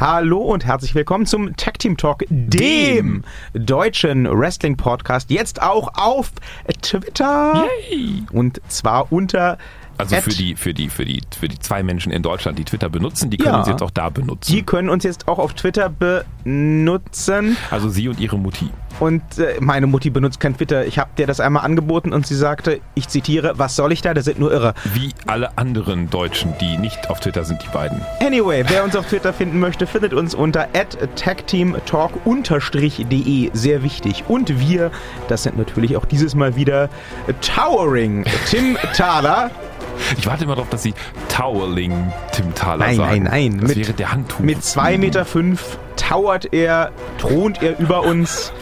Hallo und herzlich willkommen zum Tag Team Talk, dem, deutschen Wrestling Podcast, jetzt auch auf Twitter. Yay. Und zwar unter Also für die, für die, für die, für die zwei Menschen in Deutschland, die Twitter benutzen, die können Ja. uns jetzt auch da benutzen. Die können uns jetzt auch auf Twitter benutzen. also sie und ihre Mutti. Und äh, meine Mutti benutzt kein Twitter. Ich habe dir das einmal angeboten und sie sagte, ich zitiere, was soll ich da? Das sind nur Irre. Wie alle anderen Deutschen, die nicht auf Twitter sind, die beiden. Anyway, wer uns auf Twitter finden möchte, findet uns unter tagteamtalk-de. Sehr wichtig. Und wir, das sind natürlich auch dieses Mal wieder Towering Tim Thaler Ich warte immer darauf, dass sie Toweling Tim Thaler Nein, sagen. nein, nein. Das Mit- wäre der Handtuch. mit 2,5 Meter fünf towert er, thront er über uns.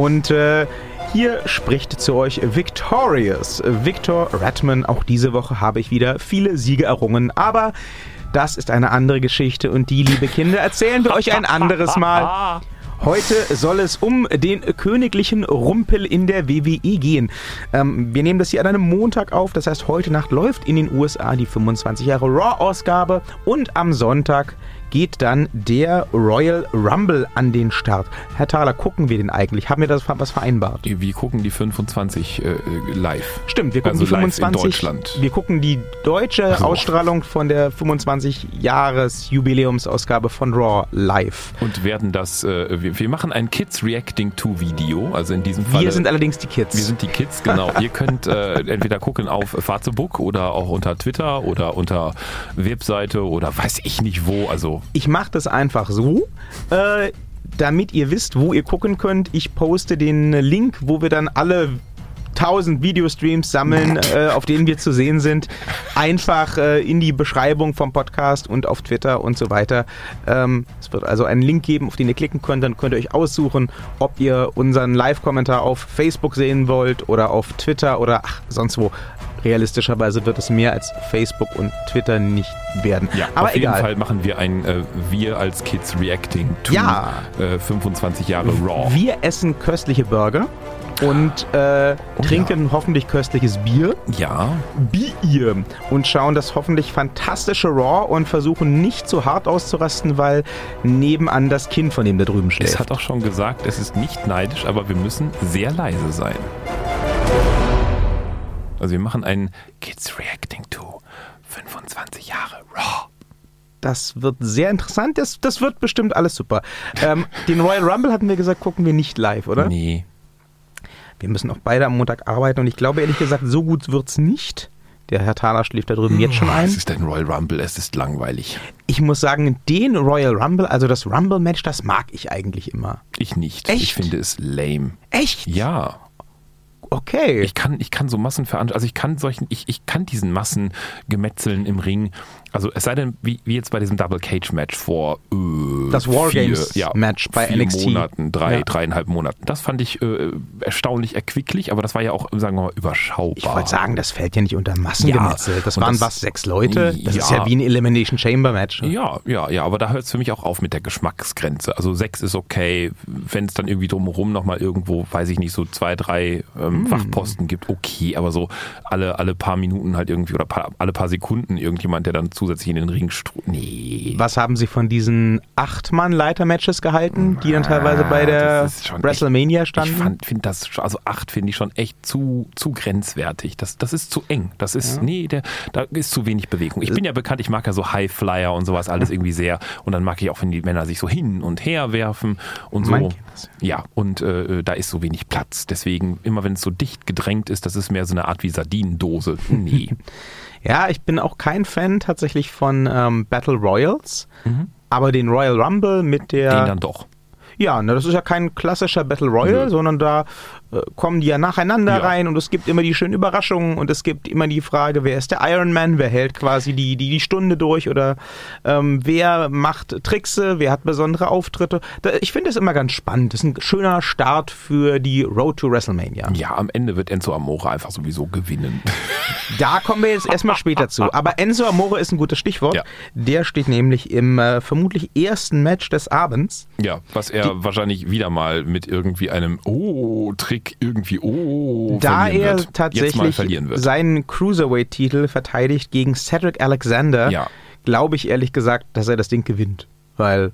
Und äh, hier spricht zu euch Victorious. Victor Redman. Auch diese Woche habe ich wieder viele Siege errungen. Aber das ist eine andere Geschichte und die, liebe Kinder, erzählen wir euch ein anderes Mal. Heute soll es um den königlichen Rumpel in der WWE gehen. Ähm, wir nehmen das hier an einem Montag auf, das heißt, heute Nacht läuft in den USA die 25 Jahre Raw-Ausgabe und am Sonntag geht dann der Royal Rumble an den Start. Herr Thaler, gucken wir den eigentlich? Haben wir das was vereinbart? Wir gucken die 25 äh, live. Stimmt, wir gucken Also die live in 25. Deutschland. Wir gucken die deutsche so. Ausstrahlung von der 25 Jahres Jubiläumsausgabe von Raw live. Und werden das, äh, wir, wir machen ein Kids Reacting to Video. Also in diesem Fall. Wir sind allerdings die Kids. Wir sind die Kids, genau. Ihr könnt äh, entweder gucken auf Fazebook oder auch unter Twitter oder unter Webseite oder weiß ich nicht wo. Also Ich mache das einfach so, äh, damit ihr wisst, wo ihr gucken könnt. Ich poste den Link, wo wir dann alle 1000 Videostreams sammeln, äh, auf denen wir zu sehen sind, einfach äh, in die Beschreibung vom Podcast und auf Twitter und so weiter. Ähm, es wird also einen Link geben, auf den ihr klicken könnt. Dann könnt ihr euch aussuchen, ob ihr unseren Live-Kommentar auf Facebook sehen wollt oder auf Twitter oder ach, sonst wo. Realistischerweise wird es mehr als Facebook und Twitter nicht werden. ja, Aber auf jeden egal. Fall machen wir ein äh, Wir als Kids Reacting to Ja. äh, 25 Jahre Raw. Wir essen köstliche Burger und äh, trinken hoffentlich köstliches Bier. Ja, Bier. Und schauen das hoffentlich fantastische Raw und versuchen nicht zu hart auszurasten, weil nebenan das Kind von dem da drüben es schläft. hat auch schon gesagt, es ist nicht neidisch, aber wir müssen sehr leise sein. Also wir machen ein Kids Reacting to 25 Jahre Raw. Das wird sehr interessant. Das, das wird bestimmt alles super. Ähm, den Royal Rumble hatten wir gesagt, gucken wir nicht live, oder? Nee. Wir müssen auch beide am Montag arbeiten und ich glaube ehrlich gesagt, so gut wird's nicht. Der Herr Thaler schläft da drüben jetzt schon ein. Es ist ein Royal Rumble, es ist langweilig. Ich muss sagen, den Royal Rumble, also das Rumble-Match, das mag ich eigentlich immer. Ich nicht. Echt? Ich finde es lame. Echt? Ja. Okay. Ich kann, ich kann so Massenveranstaltungen, also ich kann solchen, ich, ich kann diesen Massengemetzeln im Ring, also es sei denn, wie, wie jetzt bei diesem Double Cage Match vor äh, Das Wargames ja, Match bei vier NXT. Monaten, drei, Ja. dreieinhalb Monaten. Das fand ich äh, erstaunlich erquicklich, aber das war ja auch, sagen wir mal, überschaubar. ich wollte sagen, das fällt ja nicht unter Massengemetzel. Ja, das waren das- was, sechs Leute? Das ist Ja. ja wie ein Elimination Chamber Match. Ja, ja, ja, aber da hört es für mich auch auf mit der Geschmacksgrenze. Also sechs ist okay, wenn es dann irgendwie drumherum nochmal irgendwo, weiß ich nicht, so zwei, drei ähm, Hm. Wachposten gibt, okay, aber so alle, alle paar Minuten halt irgendwie oder paar, alle paar Sekunden irgendjemand, der dann zusätzlich in den Ring Nee. Was haben Sie von diesen Acht-Mann-Leiter-Matches gehalten, die dann teilweise bei der schon WrestleMania Ich standen? finde das, also acht finde ich schon echt zu, zu grenzwertig. Das, das ist zu eng. Das ist, nee, der, da ist zu wenig Bewegung. Ich bin ja bekannt, ich mag ja so Highflyer und sowas alles irgendwie sehr. Und dann mag ich auch, wenn die Männer sich so hin und her werfen und so. Ja, und äh, da ist so wenig Platz. Deswegen, immer wenn es so dicht gedrängt ist, das ist mehr so eine Art wie Sardinendose. Nee. Ja, ich bin auch kein Fan tatsächlich von ähm, Battle Royals, aber den Royal Rumble mit der... Mhm. Den dann doch. Ja, ne, das ist ja kein klassischer Battle Royale, Nö. sondern da kommen die ja nacheinander Ja. rein und es gibt immer die schönen Überraschungen und es gibt immer die Frage, wer ist der Iron Man, wer hält quasi die, die, die Stunde durch oder ähm, wer macht Trickse, wer hat besondere Auftritte. Da, ich finde das immer ganz spannend. Das ist ein schöner Start für die Road to WrestleMania. Ja, am Ende wird Enzo Amore einfach sowieso gewinnen. Da kommen wir jetzt erstmal später zu. Aber Enzo Amore ist ein gutes Stichwort. Ja. Der steht nämlich im äh, vermutlich ersten Match des Abends. Ja, was er wahrscheinlich wieder mal mit irgendwie einem Oh-Trick irgendwie Oh Da er wird. Tatsächlich verlieren wird. seinen Cruiserweight-Titel verteidigt gegen Cedric Alexander, Ja. glaube ich ehrlich gesagt, dass er das Ding gewinnt. Weil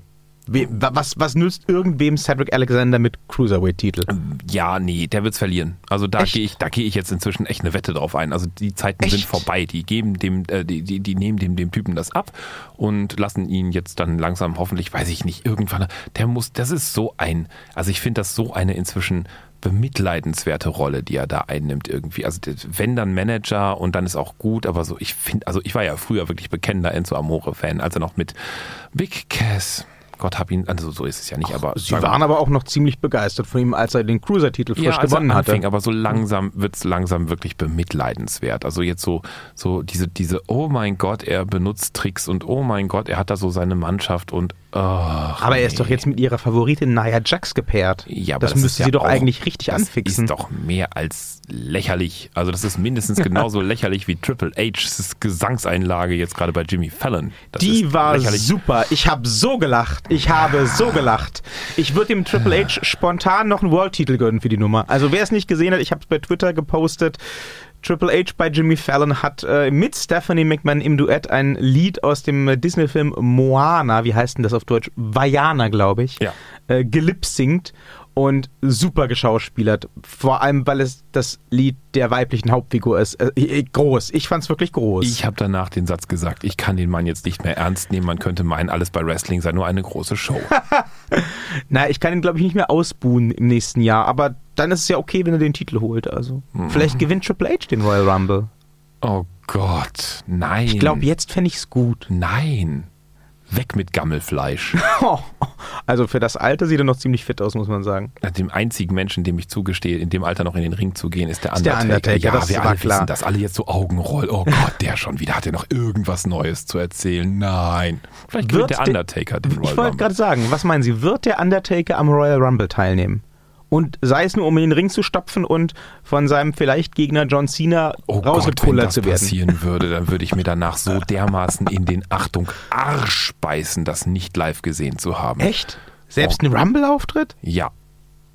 We was, was nützt irgendwem Cedric Alexander mit Cruiserweight-Titel? Ja, nee, der wird's verlieren. Also da gehe ich, da gehe ich jetzt inzwischen echt eine Wette drauf ein. Also die Zeiten Echt? sind vorbei. Die geben dem, äh, die, die, die nehmen dem, dem Typen das ab und lassen ihn jetzt dann langsam, hoffentlich, weiß ich nicht, irgendwann. Der muss, das ist so ein, also ich finde das so eine inzwischen bemitleidenswerte Rolle, die er da einnimmt irgendwie. Also wenn dann Manager und dann ist auch gut, aber so ich finde, also ich war ja früher wirklich bekennender Enzo Amore Fan, als er noch mit Big Cass Gott hab ihn, also so ist es ja nicht, aber Sie waren aber auch noch ziemlich begeistert von ihm, als er den Cruiser-Titel frisch ja, gewonnen hatte. anfing, aber so langsam wird's langsam wirklich bemitleidenswert. Also jetzt so, so diese, diese, oh mein Gott, er benutzt Tricks und oh mein Gott, er hat da so seine Mannschaft und ach, Aber er ist doch jetzt mit ihrer Favoritin Nia Jax gepaart. Ja, aber das, das müsste ist sie ja doch eigentlich richtig das anfixen. ist doch mehr als lächerlich. Also das ist mindestens genauso lächerlich wie Triple H's Gesangseinlage jetzt gerade bei Jimmy Fallon. Das Die war lächerlich. super. Ich habe so gelacht. Ich habe so gelacht. Ich würde dem Triple H spontan noch einen World-Titel gönnen für die Nummer. Also wer es nicht gesehen hat, ich habe es bei Twitter gepostet. Triple H bei Jimmy Fallon hat äh, mit Stephanie McMahon im Duett ein Lied aus dem äh, Disney-Film Moana, wie heißt denn das auf Deutsch? Vajana, glaube ich, Ja. äh, gelipsingt und super geschauspielert. Vor allem, weil es das Lied der weiblichen Hauptfigur ist. Äh, äh, groß. Ich fand es wirklich groß. Ich habe danach den Satz gesagt, ich kann den Mann jetzt nicht mehr ernst nehmen. Man könnte meinen, alles bei Wrestling sei nur eine große Show. Na, ich kann ihn, glaube ich, nicht mehr ausbuhen im nächsten Jahr. Aber dann ist es ja okay, wenn er den Titel holt. Also Mhm. vielleicht gewinnt Triple H den Royal Rumble. Oh Gott, nein. Ich glaube, jetzt fände ich es gut. Nein. Weg mit Gammelfleisch. Also für das Alter sieht er noch ziemlich fit aus, muss man sagen. Dem einzigen Menschen, dem ich zugestehe, in dem Alter noch in den Ring zu gehen, ist der Ist der Undertaker. Undertaker, ja, das wir alle klar. wissen das. Alle jetzt so Augenroll. Oh Gott, der schon wieder. Hat er noch irgendwas Neues zu erzählen? Nein. Vielleicht gewinnt Wird der der- Undertaker den Ich Royal wollte Rumble. gerade sagen, was meinen Sie, wird der Undertaker am Royal Rumble teilnehmen? Und sei es nur, um in den Ring zu stopfen und von seinem vielleicht Gegner John Cena Oh wenn das zu werden. passieren würde, dann würde ich mir danach so dermaßen in den, Achtung, Arsch beißen, das nicht live gesehen zu haben. Echt? Selbst Oh. ein Rumble-Auftritt? Ja.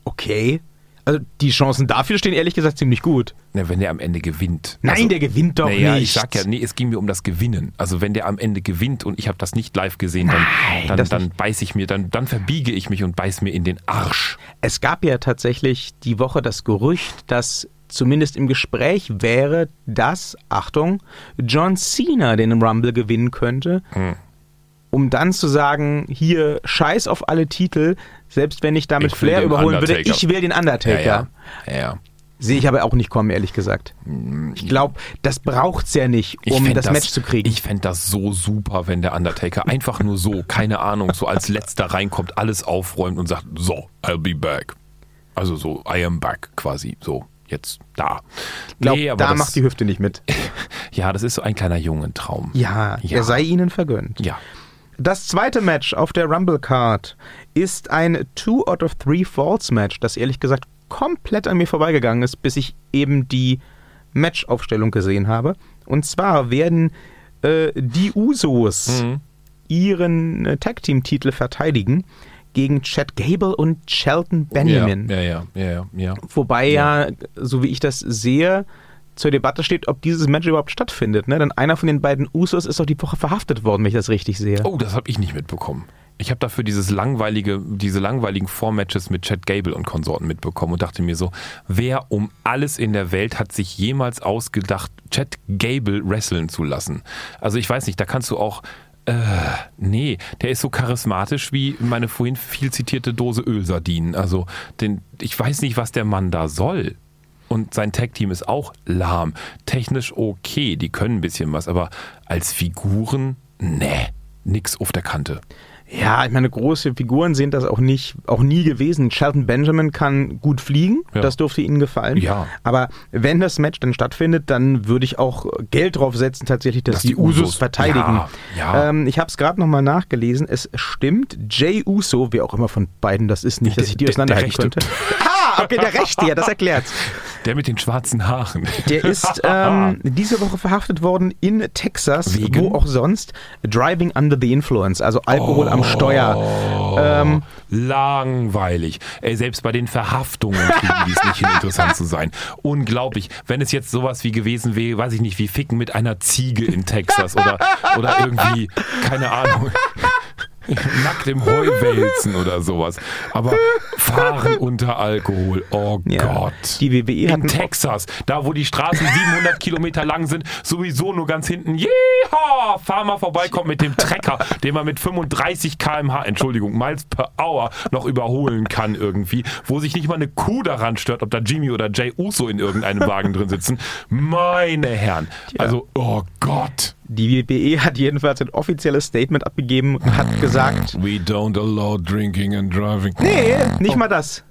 Okay. Also die Chancen dafür stehen ehrlich gesagt ziemlich gut. Na, wenn der am Ende gewinnt. Nein, Also- der gewinnt doch naja, nicht. ich sag ja, nee, es ging mir um das Gewinnen. Also wenn der am Ende gewinnt und ich habe das nicht live gesehen, dann, Nein, dann, dann nicht. beiß ich mir, dann, dann verbiege ich mich und beiß mir in den Arsch. Es gab ja tatsächlich die Woche das Gerücht, dass zumindest im Gespräch wäre, dass, Achtung, John Cena den Rumble gewinnen könnte, Hm. Um dann zu sagen, hier, scheiß auf alle Titel, selbst wenn ich damit Ich Flair überholen würde, Undertaker. ich will den Undertaker. Ja, ja. ja. Sehe ich aber auch nicht kommen, ehrlich gesagt. Ich glaube, das braucht's ja nicht, Ich um fänd das, Match zu kriegen. Ich fände das so super, wenn der Undertaker einfach nur so, keine Ahnung, so als letzter reinkommt, alles aufräumt und sagt, so, I'll be back. Also so, I am back quasi, so, jetzt da. Ich glaube, Nee, da das, macht die Hüfte nicht mit. Ja, das ist so ein kleiner Jungentraum. Ja, Ja. er sei ihnen vergönnt. Ja. Das zweite Match auf der Rumble Card ist ein Two out of Three Falls Match, das ehrlich gesagt komplett an mir vorbeigegangen ist, bis ich eben die Matchaufstellung gesehen habe. Und zwar werden äh, die Usos Mhm. ihren äh, Tag Team Titel verteidigen gegen Chad Gable und Shelton Benjamin. Ja, ja, ja, ja, ja. Wobei ja. so wie ich das sehe, zur Debatte steht, ob dieses Match überhaupt stattfindet. Ne? Denn einer von den beiden Usos ist doch die Woche verhaftet worden, wenn ich das richtig sehe. Oh, das habe ich nicht mitbekommen. Ich habe dafür dieses langweilige, diese langweiligen Vormatches mit Chad Gable und Konsorten mitbekommen und dachte mir so, wer um alles in der Welt hat sich jemals ausgedacht, Chad Gable wresteln zu lassen? Also ich weiß nicht, da kannst du auch äh, nee, der ist so charismatisch wie meine vorhin viel zitierte Dose Ölsardinen. Also, den, ich weiß nicht, was der Mann da soll. Und sein Tag-Team ist auch lahm. Technisch okay, die können ein bisschen was, aber als Figuren, nee, nix auf der Kante. Ja, ich meine, große Figuren sind das auch nicht, auch nie gewesen. Shelton Benjamin kann gut fliegen, Ja. das durfte Ihnen gefallen. Ja. Aber wenn das Match dann stattfindet, dann würde ich auch Geld drauf setzen, tatsächlich, dass, Dass die, Usos, Usos- verteidigen. Ja, ja. Ähm, ich habe es gerade nochmal nachgelesen. Es stimmt, Jay Uso, wer auch immer von beiden das ist, nicht, dass ich die Der- der- der auseinanderhalten könnte. Ah, okay, der Rechte, ja, das erklärt's. Der mit den schwarzen Haaren. Der ist ähm, diese Woche verhaftet worden in Texas, Wegen? wo auch sonst, Driving Under the Influence, also Alkohol am Steuer. Ähm, Langweilig. Ey, selbst bei den Verhaftungen kriegen die es nicht hin, interessant zu sein. Unglaublich. Wenn es jetzt sowas wie gewesen wäre, weiß ich nicht, wie Ficken mit einer Ziege in Texas oder, oder irgendwie, keine Ahnung. nackt im Heu wälzen oder sowas. Aber fahren unter Alkohol, oh Ja. Gott. Die WWE In Texas, da wo die Straßen 700 Kilometer lang sind, sowieso nur ganz hinten. Jeha! Fahr mal vorbei, kommt mit dem Trecker, den man mit 35 km/h, Entschuldigung, Miles per Hour noch überholen kann irgendwie, wo sich nicht mal eine Kuh daran stört, ob da Jimmy oder Jay Uso in irgendeinem Wagen drin sitzen. Meine Herren. Also, oh Gott. Die WWE hat jedenfalls ein offizielles Statement abgegeben und hat gesagt, We don't allow drinking and driving. nee, nicht mal das.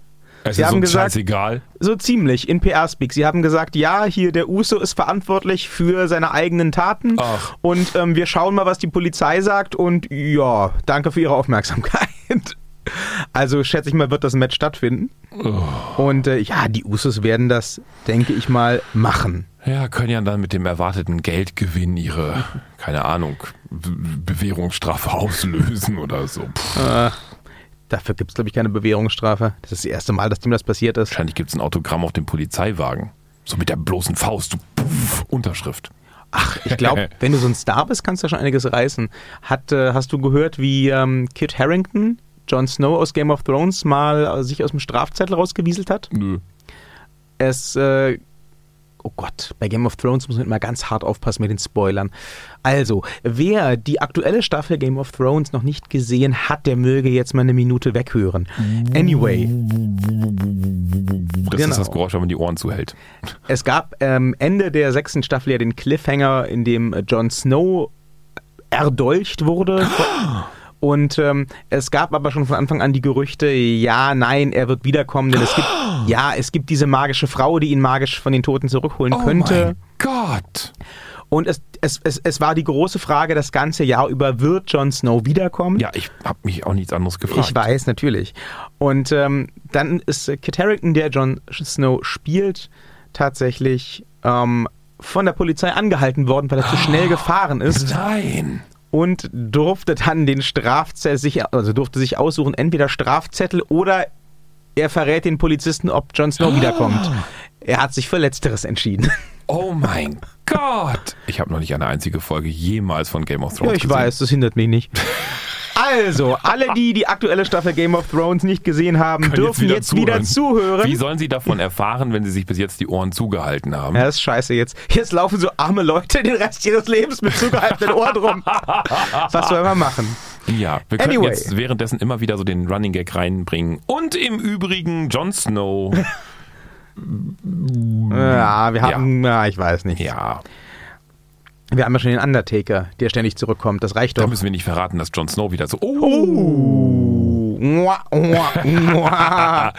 es Sie ist haben gesagt- scheißegal. So ziemlich in PR-Speak. Sie haben gesagt, ja, hier der Uso ist verantwortlich für seine eigenen Taten Ach. und ähm, wir schauen mal, was die Polizei sagt und ja, danke für Ihre Aufmerksamkeit. Also schätze ich mal, wird das Match stattfinden. Oh. Und äh, ja, die Usos werden das, denke ich mal, machen. Ja, können ja dann mit dem erwarteten Geldgewinn ihre, keine Ahnung, Be- Bewährungsstrafe auslösen oder so. Äh, dafür gibt es, glaube ich, keine Bewährungsstrafe. Das ist das erste Mal, dass dem das passiert ist. Wahrscheinlich gibt es ein Autogramm auf dem Polizeiwagen. So mit der bloßen Faust, so puff, Unterschrift. Ach, ich glaube, wenn du so ein Star bist, kannst du schon einiges reißen. Hat, äh, hast du gehört, wie ähm, Kit Harrington, Jon Snow aus Game of Thrones, mal äh, sich aus dem Strafzettel rausgewieselt hat? Nö. Es, äh, oh Gott, bei Game of Thrones muss man immer ganz hart aufpassen mit den Spoilern. Also, wer die aktuelle Staffel Game of Thrones noch nicht gesehen hat, der möge jetzt mal eine Minute weghören. Anyway, Das Genau. ist das Geräusch, wenn man die Ohren zuhält. es gab ähm, Ende der sechsten Staffel ja den Cliffhanger, in dem Jon Snow erdolcht wurde. Und ähm, es gab aber schon von Anfang an die Gerüchte, ja, nein, er wird wiederkommen, denn es gibt, ja, es gibt diese magische Frau, die ihn magisch von den Toten zurückholen Oh könnte. mein Gott. Und es, es, es, es war die große Frage das ganze Jahr über, wird Jon Snow wiederkommen? Ja, ich habe mich auch nichts anderes gefragt. Ich weiß, natürlich. Und ähm, dann ist Kit Harington, der Jon Snow spielt, tatsächlich ähm, von der Polizei angehalten worden, weil er zu schnell gefahren ist Nein. Und durfte dann den Strafzettel sich, also durfte sich aussuchen, entweder Strafzettel oder er verrät den Polizisten, ob Jon Snow wiederkommt. Er hat sich für Letzteres entschieden. Oh mein Gott. Ich habe noch nicht eine einzige Folge jemals von Game of Thrones Ja, ich gesehen. weiß, das hindert mich nicht. Also, alle, die die aktuelle Staffel Game of Thrones nicht gesehen haben, Können dürfen jetzt wieder, zuhören. Wie sollen sie davon erfahren, wenn sie sich bis jetzt die Ohren zugehalten haben? Ja, das ist scheiße jetzt. Jetzt laufen so arme Leute den Rest ihres Lebens mit zugehaltenen Ohren rum. Was soll man machen? Ja, wir können Anyway. jetzt währenddessen immer wieder so den Running Gag reinbringen. Und im Übrigen Jon Snow. Ja, wir haben, ja. ich weiß nicht. ja, Wir haben ja schon den Undertaker, der ständig zurückkommt. Das reicht da doch. müssen wir nicht verraten, dass Jon Snow wieder so. Oh, mua.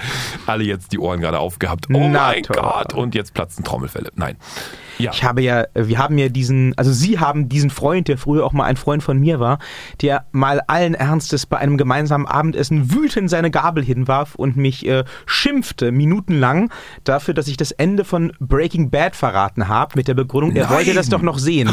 alle jetzt die Ohren gerade aufgehabt. Oh Na mein toll. Gott. Und jetzt platzen Trommelfälle. Nein. Ja. Ich habe ja, wir haben ja diesen, also Sie haben diesen Freund, der früher auch mal ein Freund von mir war, der mal allen Ernstes bei einem gemeinsamen Abendessen wütend seine Gabel hinwarf und mich äh, schimpfte minutenlang dafür, dass ich das Ende von Breaking Bad verraten habe, mit der Begründung, er Nein. wollte das doch noch sehen.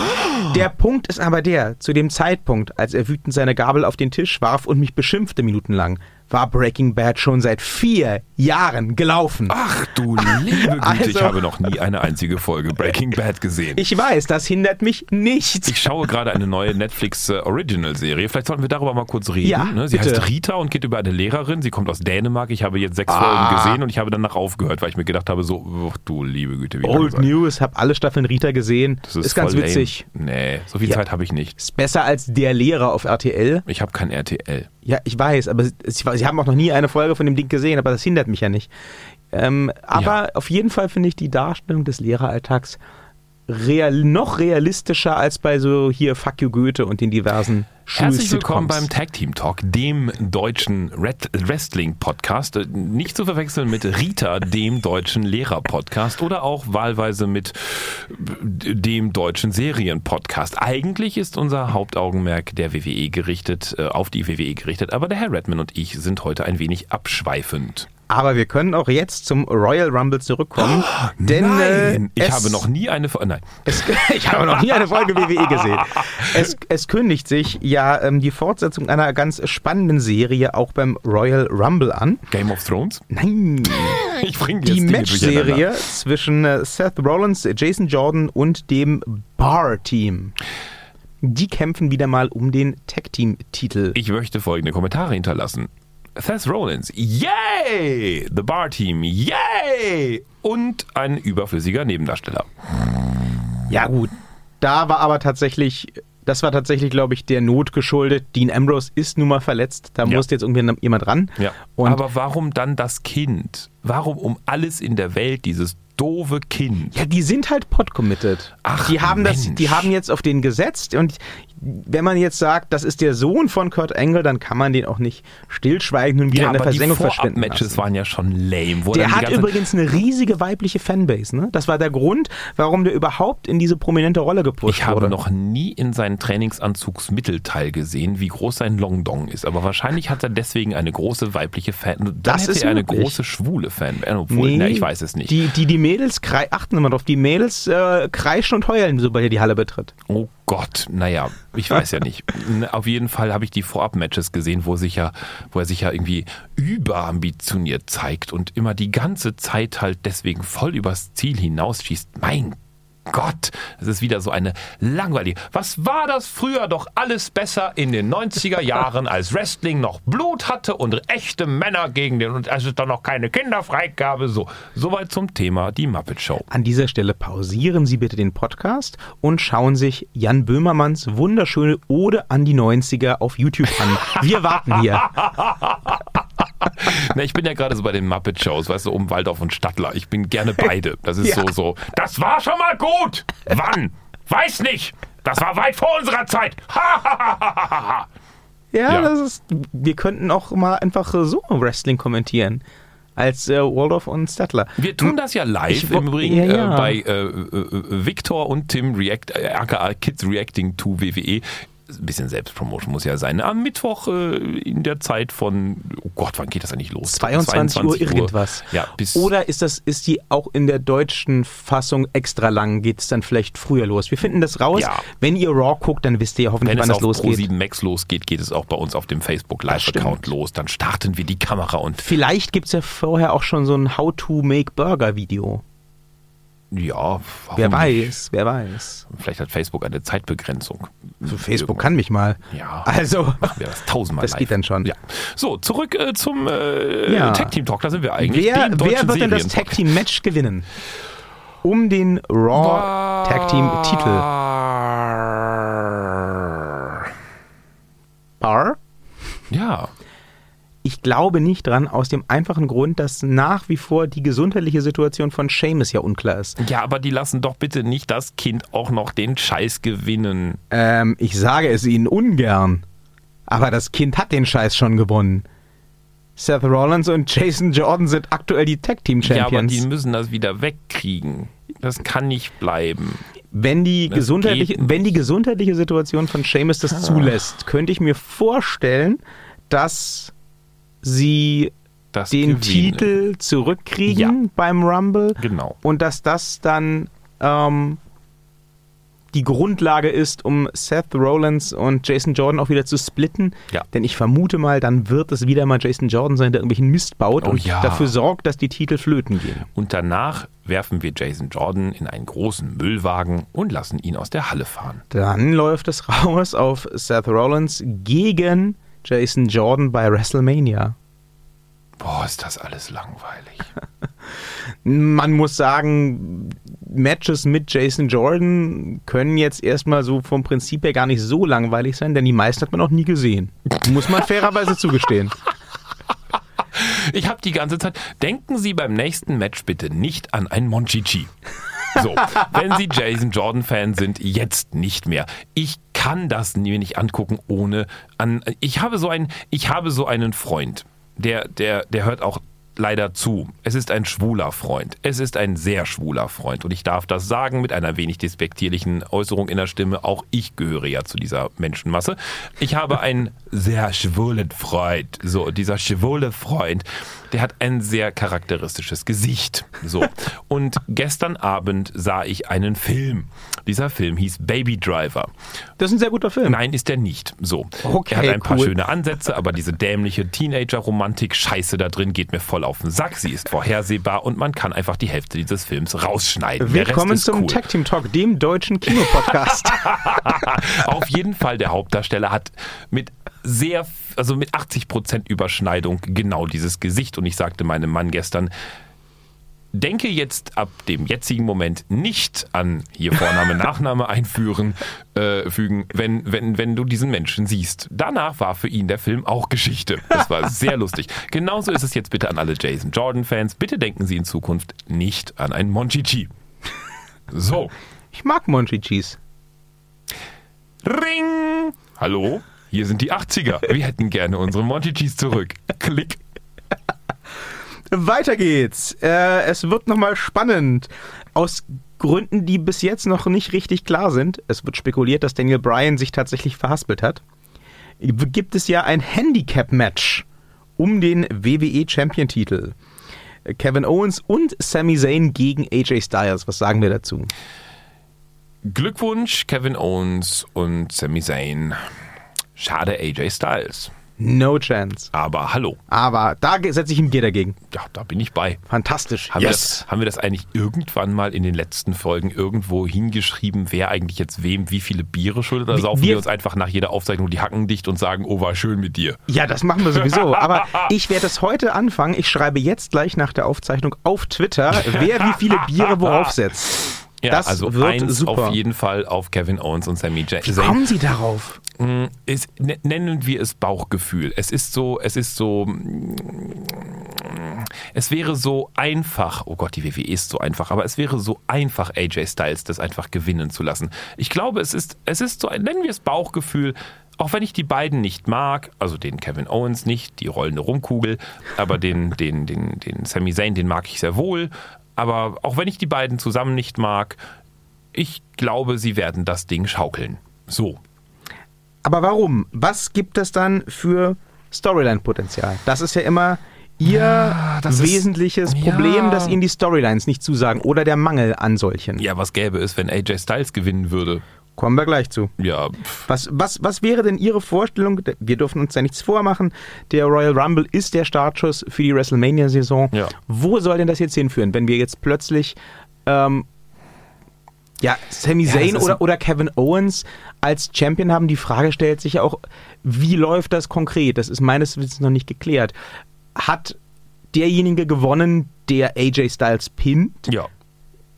Der Punkt ist aber der, zu dem Zeitpunkt, als er wütend seine Gabel auf den Tisch warf und mich beschimpfte minutenlang, war Breaking Bad schon seit vier Jahren gelaufen. Ach du liebe Güte, ich Also- habe noch nie eine einzige Folge Breaking Bad gesehen. Ich weiß, das hindert mich nicht. Ich schaue gerade eine neue Netflix äh, Original Serie. Vielleicht sollten wir darüber mal kurz reden. Ja, ne? Sie bitte. heißt Rita und geht über eine Lehrerin. Sie kommt aus Dänemark. Ich habe jetzt sechs Ah. Folgen gesehen und ich habe danach aufgehört, weil ich mir gedacht habe, so, oh, du liebe Güte, wie Old. News, hab alle Staffeln Rita gesehen. Das ist, ist, ganz witzig. Lame. Nee, so viel Ja. Zeit habe ich nicht. Ist besser als der Lehrer auf RTL. Ich habe kein RTL. Ja, ich weiß, aber sie, sie haben auch noch nie eine Folge von dem Ding gesehen, aber das hindert mich ja nicht. Ähm, aber auf jeden Fall finde ich die Darstellung des Lehreralltags real, noch realistischer als bei so hier Fuck You Goethe und den diversen Herzlich willkommen beim Tag Team Talk, dem deutschen Red Wrestling Podcast. Äh, Nicht zu verwechseln mit Rita, dem deutschen Lehrer-Podcast oder auch wahlweise mit äh, dem deutschen Serien-Podcast. Eigentlich ist unser Hauptaugenmerk der WWE gerichtet, äh, auf die WWE gerichtet, aber der Herr Redman und ich sind heute ein wenig abschweifend. Aber wir können auch jetzt zum Royal Rumble zurückkommen. denn Nein, äh, ich es- habe noch nie eine. Fo- Nein. Es, ich habe noch nie eine Folge WWE gesehen. Es, es kündigt sich ja ähm, die Fortsetzung einer ganz spannenden Serie auch beim Royal Rumble an. Game of Thrones? Nein, Ich bringe die Matchserie zwischen äh, Seth Rollins, Jason Jordan und dem Bar-Team. Die kämpfen wieder mal um den Team-Titel. Ich möchte folgende Kommentare hinterlassen. Seth Rollins, yay! The Bar Team, yay! Und ein überflüssiger Nebendarsteller. Ja, gut. Da war aber tatsächlich, das war tatsächlich, glaube ich, der Not geschuldet. Dean Ambrose ist nun mal verletzt. Da Ja. musste jetzt irgendwie jemand ran. Ja. Aber warum dann das Kind? Warum um alles in der Welt dieses doofe Kind? Ja, die sind halt pot-committed. Ach, die haben das, Mensch. die haben jetzt auf den gesetzt und wenn man jetzt sagt, das ist der Sohn von Kurt Angle, dann kann man den auch nicht stillschweigend und wieder in der aber die Versenkung verschwinden Vorab-Matches lassen. waren ja schon lame. Der hat übrigens eine riesige weibliche Fanbase, ne? Das war der Grund, warum der überhaupt in diese prominente Rolle gepusht Ich habe wurde. noch nie in seinen Trainingsanzugsmittelteil gesehen, wie groß sein Long Dong ist. Aber wahrscheinlich hat er deswegen eine große weibliche Fan. Dann Das hätte ist er eine möglich. große schwule Fan. Obwohl, Nee, na, ich weiß es nicht. Die, die, die Mädels, achten immer drauf, die Mädels äh, kreischen und heulen, sobald er die Halle betritt. Oh Gott, naja, ich weiß ja nicht. Auf jeden Fall habe ich die Vorab-Matches gesehen, wo, sich ja, wo er sich ja irgendwie überambitioniert zeigt und immer die ganze Zeit halt deswegen voll übers Ziel hinausschießt. Mein Gott, es ist wieder so eine langweilige. Was war das früher doch alles besser in den 90er Jahren, als Wrestling noch Blut hatte und echte Männer gegen den und als es dann noch keine Kinderfreigabe. So, soweit zum Thema die Muppet Show. An dieser Stelle pausieren Sie bitte den Podcast und schauen sich Jan Böhmermanns wunderschöne Ode an die 90er auf YouTube an. Wir warten hier. Na, ich bin ja gerade so bei den Muppet Shows, weißt du, um Waldorf und Stadtler. Ich bin gerne beide. Das ist Ja. so, so. Das war schon mal gut. Wann? Weiß nicht. Das war weit vor unserer Zeit. Ha, ha, ha, ha, ha, ha. Ja, Ja. das ist. Wir könnten auch mal einfach so Wrestling kommentieren. Als äh, Waldorf und Statler. Wir tun das ja live Ich im Übrigen ja, ja. Äh, bei äh, äh, Victor und Tim React, äh, aka Kids Reacting to WWE. Ein bisschen Selbstpromotion muss ja sein. Am Mittwoch äh, in der Zeit von, oh Gott, wann geht das eigentlich los? 22, Uhr irgendwas. Ja, Oder ist das, ist die auch in der deutschen Fassung extra lang? Geht es dann vielleicht früher los? Wir finden das raus. Ja. Wenn ihr Raw guckt, dann wisst ihr ja hoffentlich, Wenn wann es das auf losgeht. Pro7 Max losgeht, geht es auch bei uns auf dem Facebook Live-Account los. Dann starten wir die Kamera und Vielleicht gibt es ja vorher auch schon so ein How-to-Make-Burger-Video. Ja, warum Wer nicht? weiß, wer weiß. Vielleicht hat Facebook eine Zeitbegrenzung. So Facebook kann mich mal. Ja. Also, Machen wir das tausendmal Das live. geht dann schon. Ja. So, zurück äh, zum äh, Ja. Tag Team Talk. Da sind wir eigentlich. wer, wer wird denn das. Tag Team Match gewinnen? Um den Raw Tag Team Titel. Bar? Ja. Ich glaube nicht dran, aus dem einfachen Grund, dass nach wie vor die gesundheitliche Situation von Seamus ja unklar ist. Ja, aber die lassen doch bitte nicht das Kind auch noch den Scheiß gewinnen. Ähm, ich sage es Ihnen ungern. Aber das Kind hat den Scheiß schon gewonnen. Seth Rollins und Jason Jordan sind aktuell die Tag Team Ja, aber Champions. die müssen das wieder wegkriegen. Das kann nicht bleiben. wenn, die Das gesundheitliche, wenn die gesundheitliche Situation von Seamus das zulässt, könnte ich mir vorstellen, dass sie Das den Gewinnen. Titel zurückkriegen Ja. beim Rumble Genau. und dass das dann ähm, die Grundlage ist, um Seth Rollins und Jason Jordan auch wieder zu splitten. Ja. Denn ich vermute mal, dann wird es wieder mal Jason Jordan sein, der irgendwelchen Mist baut Oh und ja. dafür sorgt, dass die Titel flöten gehen. Und danach werfen wir Jason Jordan in einen großen Müllwagen und lassen ihn aus der Halle fahren. Dann läuft es raus auf Seth Rollins gegen Jason Jordan bei WrestleMania. Boah, ist das alles langweilig. Man muss sagen, Matches mit Jason Jordan können jetzt erstmal so vom Prinzip her gar nicht so langweilig sein, denn die meisten hat man auch nie gesehen. Muss man fairerweise zugestehen. Ich habe die ganze Zeit. Denken Sie beim nächsten Match bitte nicht an ein Monchichi. So, wenn Sie Jason Jordan-Fan sind, jetzt nicht mehr. Ich kann das mir nicht angucken, ohne an. Ich habe so einen, ich habe so einen Freund, der, der, der hört auch leider zu. Es ist ein schwuler Freund. Es ist ein sehr schwuler Freund. Und ich darf das sagen mit einer wenig despektierlichen Äußerung in der Stimme. Auch ich gehöre ja zu dieser Menschenmasse. Ich habe einen sehr schwulen Freund. So, dieser schwule Freund Der hat ein sehr charakteristisches Gesicht. So. Und gestern Abend sah ich einen Film. Dieser Film hieß Baby Driver. Das ist ein sehr guter Film. Nein, ist der nicht. So. Okay, er hat ein paar cool. schöne Ansätze, aber diese dämliche Teenager-Romantik-Scheiße da drin geht mir voll auf den Sack. Sie ist vorhersehbar und man kann einfach die Hälfte dieses Films rausschneiden. Willkommen zum cool. Tag Team Talk, dem deutschen Kinopodcast. Auf jeden Fall, der Hauptdarsteller hat mit sehr, also mit 80% Überschneidung genau dieses Gesicht. Und ich sagte meinem Mann gestern, denke jetzt ab dem jetzigen Moment nicht an hier Vorname, Nachname einführen, äh, fügen, wenn, wenn, wenn du diesen Menschen siehst. Danach war für ihn der Film auch Geschichte. Das war sehr lustig. Genauso ist es jetzt bitte an alle Jason Jordan-Fans. Bitte denken Sie in Zukunft nicht an einen Monchichi. So. ich mag Monchi Cheese. Ring! Hallo? Hier sind die 80er. Wir hätten gerne unsere Monchichis zurück. Klick. Weiter geht's. Äh, es wird nochmal spannend. Aus Gründen, die bis jetzt noch nicht richtig klar sind, es wird spekuliert, dass Daniel Bryan sich tatsächlich verhaspelt hat, gibt es ja ein Handicap-Match um den WWE Champion-Titel. Kevin Owens und Sami Zayn gegen AJ Styles. Was sagen wir dazu? Glückwunsch, Kevin Owens und Sami Zayn. Schade, AJ Styles. No chance. Aber hallo. Aber da setze ich ein Bier dagegen. Ja, da bin ich bei. Fantastisch. Haben, wir das, haben wir das eigentlich irgendwann mal in den letzten Folgen irgendwo hingeschrieben, wer eigentlich jetzt wem wie viele Biere schuldet? Oder Wir- saufen wir, wir- uns einfach nach jeder Aufzeichnung die Hacken dicht und sagen, oh, war schön mit dir? Ja, das machen wir sowieso. Aber ich werde es heute anfangen. Ich schreibe jetzt gleich nach der Aufzeichnung auf Twitter, wer wie viele Biere worauf setzt. Ja, das also wird eins super. auf jeden Fall auf Kevin Owens und Sami J- Wie Zayn. kommen Sie darauf? Ist, ne- nennen wir es Bauchgefühl. Es ist so, es ist so, mm, es wäre so einfach, oh Gott, die WWE ist so einfach, aber es wäre so einfach, AJ Styles das einfach gewinnen zu lassen. Ich glaube, es ist, es ist so, nennen wir es Bauchgefühl, auch wenn ich die beiden nicht mag, also den Kevin Owens nicht, die rollende Rumkugel, aber den, den, den, den Sami Zayn, den mag ich sehr wohl. Aber auch wenn ich die beiden zusammen nicht mag, ich glaube, sie werden das Ding schaukeln. So. Aber warum? Was gibt es dann für Storyline-Potenzial? Das ist ja immer Ihr das ist- wesentliches ja. Problem, dass Ihnen die Storylines nicht zusagen oder der Mangel an solchen. Ja, was gäbe es, wenn AJ Styles gewinnen würde? Kommen wir gleich zu. Ja, Was, was, was wäre denn Ihre Vorstellung? Wir dürfen uns ja nichts vormachen. Der Royal Rumble ist der Startschuss für die WrestleMania-Saison. Ja. Wo soll denn das jetzt hinführen, wenn wir jetzt plötzlich ähm, ja, Sami Ja, Zayn oder, oder Kevin Owens als Champion haben? Die Frage stellt sich ja auch, wie läuft das konkret? Das ist meines Wissens noch nicht geklärt. Hat derjenige gewonnen, der AJ Styles pinnt? ja.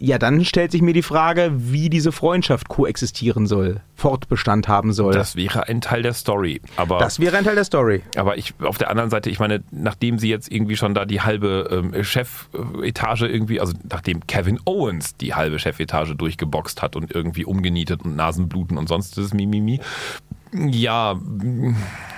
Ja, dann stellt sich mir die Frage, wie diese Freundschaft koexistieren soll, Fortbestand haben soll. Das wäre ein Teil der Story. Aber, Das wäre ein Teil der Story. aber ich auf der anderen Seite, ich meine, nachdem sie jetzt irgendwie schon da die halbe ähm, Chefetage irgendwie, also nachdem Kevin Owens die halbe Chefetage durchgeboxt hat und irgendwie umgenietet und Nasenbluten und sonstiges Mimimi, ja, mm,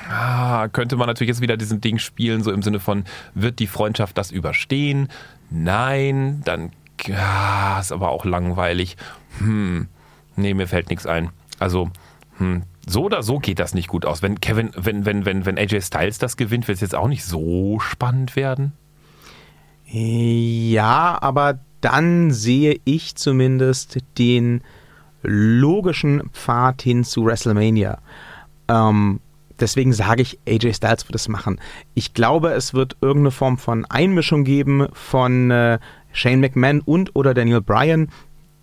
ah, könnte man natürlich jetzt wieder diesen Ding spielen, so im Sinne von, wird die Freundschaft das überstehen? Nein, dann ah, ist aber auch langweilig. Hm, nee, mir fällt nichts ein. Also, hm, so oder so geht das nicht gut aus. Wenn Kevin, wenn, wenn, wenn, wenn AJ Styles das gewinnt, wird es jetzt auch nicht so spannend werden. Ja, aber dann sehe ich zumindest den logischen Pfad hin zu WrestleMania. Ähm, deswegen sage ich, AJ Styles wird es machen. Ich glaube, es wird irgendeine Form von Einmischung geben von äh, Shane McMahon und oder Daniel Bryan.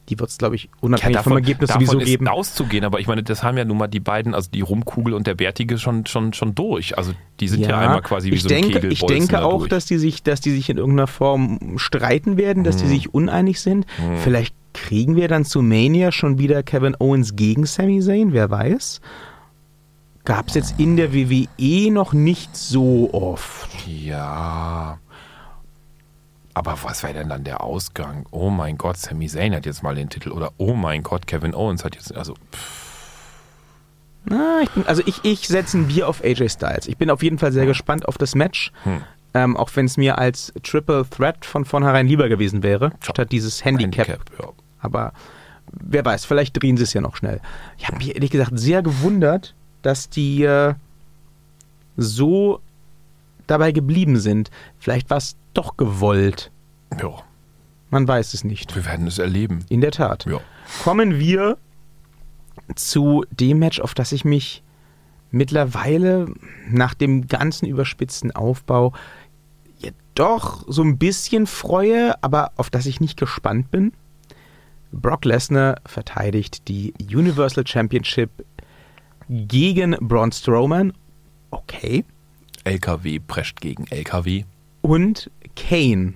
Die wird es, glaube ich, unabhängig vom Ergebnis davon sowieso ist geben. auszugehen, aber ich meine, das haben ja nun mal die beiden, also die Rumkugel und der Bärtige schon, schon, schon durch. Also die sind ja, einmal quasi wie ich so denke, ein Kegelbolzen Ich denke auch, durch. dass die, sich, dass die sich in irgendeiner Form streiten werden, dass die Mhm. sich uneinig sind. Vielleicht kriegen wir dann zu Mania schon wieder Kevin Owens gegen Sami Zayn, wer weiß. Gab es jetzt in der WWE noch nicht so oft. Ja. Aber was wäre denn dann der Ausgang? Oh mein Gott, Sami Zayn hat jetzt mal den Titel. Oder oh mein Gott, Kevin Owens hat jetzt. Also, pff, Na, ich bin, also ich, ich setze ein Bier auf AJ Styles. Ich bin auf jeden Fall sehr gespannt auf das Match. Hm. Ähm, auch wenn es mir als Triple Threat von vornherein lieber gewesen wäre, statt dieses Handicap. Handicap, ja. Aber wer weiß, vielleicht drehen sie es ja noch schnell. Ich habe mich ehrlich gesagt sehr gewundert, dass die äh, so dabei geblieben sind. Vielleicht war es doch gewollt. Ja, Man weiß es nicht. wir werden es erleben. In der Tat. Ja. Kommen wir zu dem Match, auf das ich mich mittlerweile nach dem ganzen überspitzten Aufbau ja doch so ein bisschen freue, aber auf das ich nicht gespannt bin. Brock Lesnar verteidigt die Universal Championship gegen Braun Strowman. Okay. LKW prescht gegen LKW Und Kane.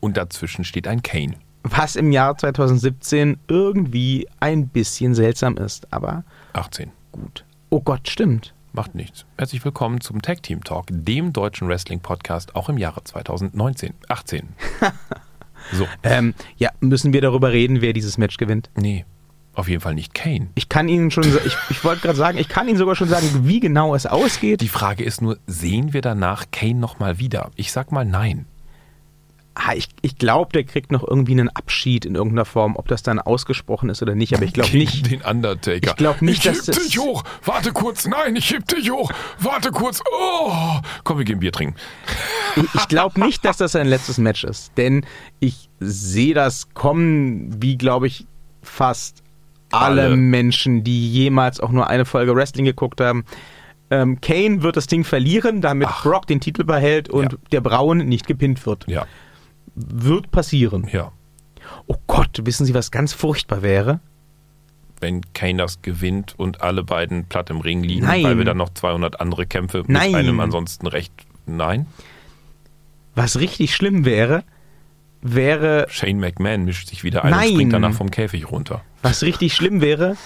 und dazwischen steht ein Kane. Was im Jahr 2017 irgendwie ein bisschen seltsam ist, aber 18. gut. Oh Gott, stimmt. Macht nichts. Herzlich willkommen zum Tag Team Talk, dem deutschen Wrestling Podcast, auch im Jahre 2019. 18. so. Ähm, ja, müssen wir darüber reden, wer dieses Match gewinnt? Nee, auf jeden Fall nicht Kane. Ich kann Ihnen schon, ich, ich wollte gerade sagen, ich kann Ihnen sogar schon sagen, wie genau es ausgeht. Die Frage ist nur, sehen wir danach Kane nochmal wieder? Ich sag mal nein. Ah, ich ich glaube, der kriegt noch irgendwie einen Abschied in irgendeiner Form, ob das dann ausgesprochen ist oder nicht, aber ich glaube nicht. Den Undertaker. Ich glaub nicht, ich dass heb das- dich hoch. Warte kurz. Nein, ich heb dich hoch. Warte kurz. Oh. Komm, wir gehen Bier trinken. Ich, ich glaube nicht, dass das sein letztes Match ist, denn ich sehe das kommen, wie glaube ich fast alle, Alle. Menschen, die jemals auch nur eine Folge Wrestling geguckt haben. Ähm, Kane wird das Ding verlieren, damit Ach. Brock den Titel behält und Ja. der Braun nicht gepinnt wird. Ja, Wird passieren. ja. Oh Gott, wissen Sie, was ganz furchtbar wäre? Wenn Kane das gewinnt und alle beiden platt im Ring liegen, Nein. weil wir dann noch 200 andere Kämpfe mit Nein. einem ansonsten recht. Nein. Was richtig schlimm wäre, wäre, Shane McMahon mischt sich wieder ein Nein. und springt danach vom Käfig runter. Was richtig schlimm wäre,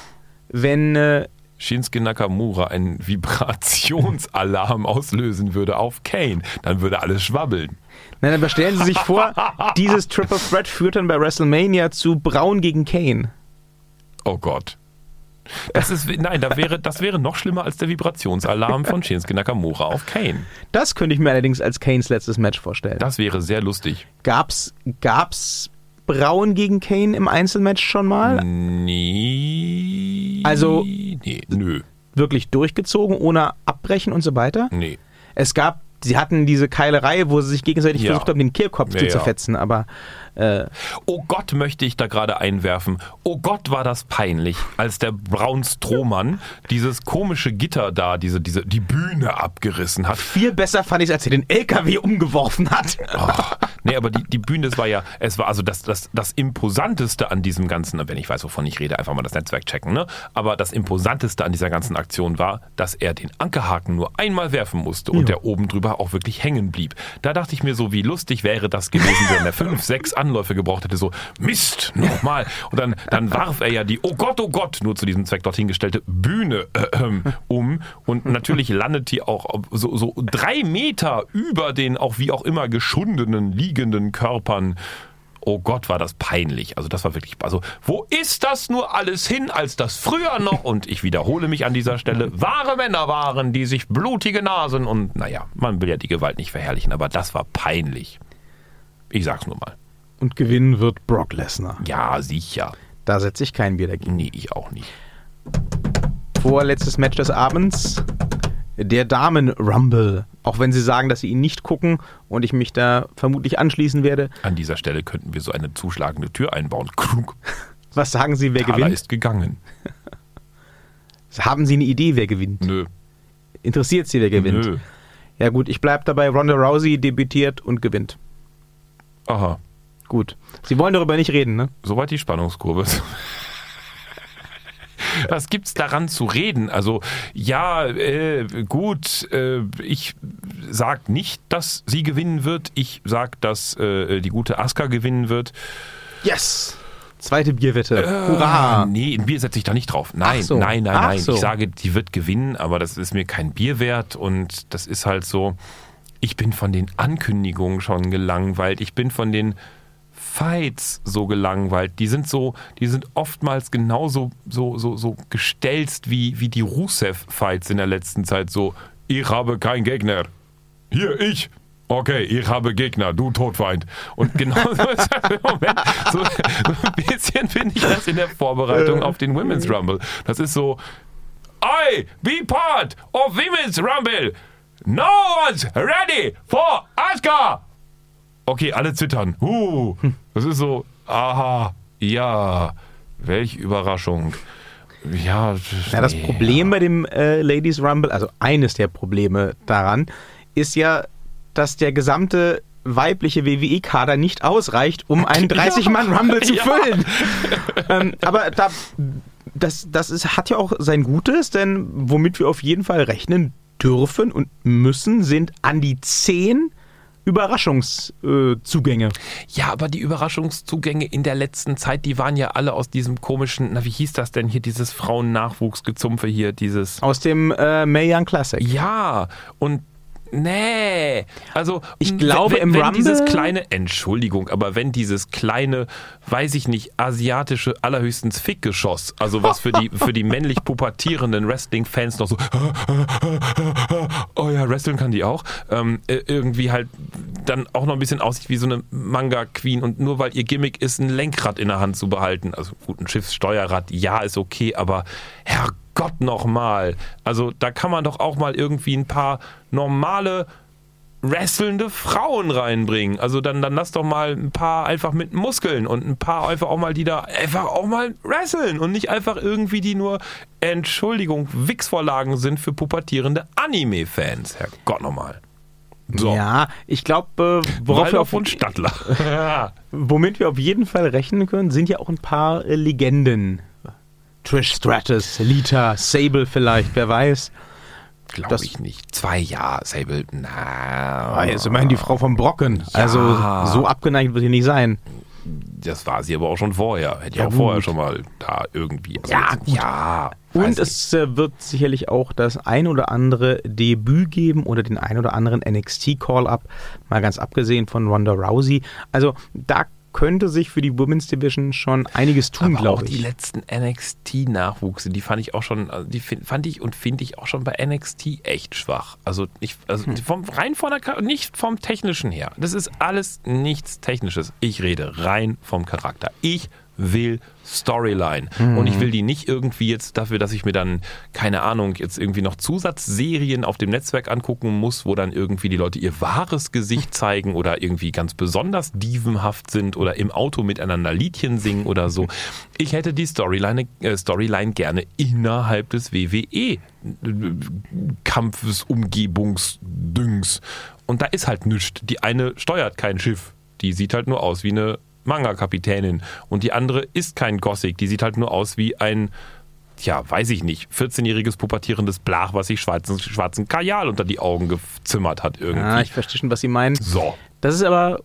wenn äh, Shinsuke Nakamura einen Vibrationsalarm auslösen würde auf Kane, dann würde alles schwabbeln. Nein, aber stellen Sie sich vor, dieses Triple Threat führt dann bei WrestleMania zu Braun gegen Kane. Oh Gott. Das ist, nein, da wäre, das wäre noch schlimmer als der Vibrationsalarm von Shinsuke Nakamura auf Kane. Das könnte ich mir allerdings als Kanes letztes Match vorstellen. Das wäre sehr lustig. Gab's, gab's Braun gegen Kane im Einzelmatch schon mal? Nee. Also- Nee, nö. Wirklich durchgezogen, ohne Abbrechen und so weiter? Nee. Es gab, sie hatten diese Keilerei, wo sie sich gegenseitig Ja. versucht haben, den Kehlkopf Ja, zu zerfetzen, aber äh, Oh Gott, möchte ich da gerade einwerfen. Oh Gott, war das peinlich, als der Braun Strohmann dieses komische Gitter da, diese, diese, die Bühne abgerissen hat. viel besser fand ich als er den LKW umgeworfen hat. Oh, nee, aber die, die Bühne, das war ja, es war also das, das, das Imposanteste an diesem ganzen, wenn ich weiß, wovon ich rede, einfach mal das Netzwerk checken, ne? Aber das Imposanteste an dieser ganzen Aktion war, dass er den Ankerhaken nur einmal werfen musste und Ja. der oben drüber auch wirklich hängen blieb. Da dachte ich mir so, wie lustig wäre das gewesen, wenn er fünf, sechs Anläufe gebraucht hätte, so, Mist, nochmal. Und dann, dann warf er ja die, oh Gott, oh Gott, nur zu diesem Zweck dorthin gestellte Bühne äh, ähm, um. Und natürlich landet die auch so, so drei Meter über den auch wie auch immer geschundenen, liegenden Körpern. Oh Gott, war das peinlich. Also das war wirklich, also wo ist das nur alles hin, als das früher noch, und ich wiederhole mich an dieser Stelle, wahre Männer waren, die sich blutige Nasen und, naja, man will ja die Gewalt nicht verherrlichen, aber das war peinlich. Ich sag's nur mal. Und gewinnen wird Brock Lesnar. Ja, sicher. Da setze ich kein Bier dagegen. Nee, ich auch nicht. Vorletztes Match des Abends. Der Damen Rumble. Auch wenn sie sagen, dass sie ihn nicht gucken und ich mich da vermutlich anschließen werde. An dieser Stelle könnten wir so eine zuschlagende Tür einbauen. Krunk. Was sagen Sie, wer Thaler gewinnt? ist gegangen. Haben Sie eine Idee, wer gewinnt? Nö. Interessiert Sie, wer gewinnt? Nö. Ja gut, ich bleib dabei. Ronda Rousey debütiert und gewinnt. Aha. Gut. Sie wollen darüber nicht reden, ne? Soweit die Spannungskurve. Was gibt's daran zu reden? Also ja, äh, gut, äh, ich sag nicht, dass sie gewinnen wird. Ich sag, dass äh, die gute Asuka gewinnen wird. Yes! Zweite Bierwette. Ah, Hurra! nee, ein Bier setze ich da nicht drauf. Nein, so. nein, nein, nein. so. Ich sage, die wird gewinnen, aber das ist mir kein Bier wert und das ist halt so. Ich bin von den Ankündigungen schon gelangweilt. Ich bin von den Fights so gelangweilt. Die sind so, die sind oftmals genauso so, so, so gestelzt wie, wie die Rusev-Fights in der letzten Zeit. So, ich habe keinen Gegner. Hier, ich. Okay, ich habe Gegner, du Todfeind. Und genau so ist das im Moment. So, so ein bisschen finde ich das in der Vorbereitung auf den Women's Rumble. Das ist so, I be part of Women's Rumble. No one's ready for Asuka! Okay, alle zittern. Uh, das ist so, aha, ja, welch Überraschung. Ja, Ja, das. Problem bei dem äh, Ladies Rumble, also eines der Probleme daran, ist ja, dass der gesamte weibliche WWE-Kader nicht ausreicht, um einen 30-Mann-Rumble zu Ja. füllen. ähm, aber da, das, das ist, hat ja auch sein Gutes, denn womit wir auf jeden Fall rechnen dürfen und müssen, sind an die 10 Überraschungszugänge. Zugänge. Ja, aber die Überraschungszugänge in der letzten Zeit, die waren ja alle aus diesem komischen, na wie hieß das denn hier, dieses Frauennachwuchsgezumpfe hier, dieses. aus dem äh, Mae Young Classic. Ja, und nee, also Ich glaube, wenn, im wenn Rumble- dieses kleine, Entschuldigung, aber wenn dieses kleine, weiß ich nicht, asiatische, allerhöchstens Fickgeschoss, also was für die, für die männlich pubertierenden Wrestling-Fans noch so, oh ja, Wrestling kann die auch, ähm, äh, irgendwie halt dann auch noch ein bisschen aussieht wie so eine Manga-Queen und nur weil ihr Gimmick ist, ein Lenkrad in der Hand zu behalten, also gut, ein Schiffssteuerrad, ja, ist okay, aber Herrgott nochmal, also da kann man doch auch mal irgendwie ein paar normale wrestlende Frauen reinbringen. Also dann, dann lass doch mal ein paar einfach mit Muskeln und ein paar einfach auch mal, die da einfach auch mal wresteln und nicht einfach irgendwie die nur, Entschuldigung, Wix-Vorlagen sind für pubertierende Anime-Fans. Herrgott nochmal. So. Ja, ich glaube, äh, worauf wir auf, und Stadtler. womit wir auf jeden Fall rechnen können, sind ja auch ein paar äh, Legenden. Trish Stratus, Lita, Sable vielleicht, wer weiß. Glaube ich nicht. Zwei Jahre, Sable. Na. Ist immerhin die Frau vom Brocken. Also so abgeneigt wird sie nicht sein. Das war sie aber auch schon vorher. Hätte ich Ja, auch vorher gut. schon mal da irgendwie. Also Ja, jetzt- gut. ja. Und weiß nicht. es äh, wird sicherlich auch das ein oder andere Debüt geben oder den ein oder anderen NXT-Call-Up, mal ganz abgesehen von Ronda Rousey. Also da könnte sich für die Women's Division schon einiges tun, auch glaube die ich. letzten NXT-Nachwuchse, die fand ich auch schon, also die fand ich und finde ich auch schon bei NXT echt schwach. Also, ich, also Hm. vom, rein von der, nicht vom Technischen her. Das ist alles nichts Technisches. Ich rede rein vom Charakter. Ich will Storyline. Und ich will die nicht irgendwie jetzt dafür, dass ich mir dann, keine Ahnung, jetzt irgendwie noch Zusatzserien auf dem Netzwerk angucken muss, wo dann irgendwie die Leute ihr wahres Gesicht zeigen oder irgendwie ganz besonders dievenhaft sind oder im Auto miteinander Liedchen singen oder so. Ich hätte die Storyline, äh, Storyline gerne innerhalb des WWE Kampfes, Umgebungsdüngs. Und da ist halt nichts. Die eine steuert kein Schiff. Die sieht halt nur aus wie eine Manga-Kapitänin. Und die andere ist kein Gothic. Die sieht halt nur aus wie ein, ja, weiß ich nicht, 14-jähriges pubertierendes Blach, was sich schwarzen, schwarzen Kajal unter die Augen gezimmert hat irgendwie. Ja, ich verstehe schon, was Sie meinen. so. Das ist aber,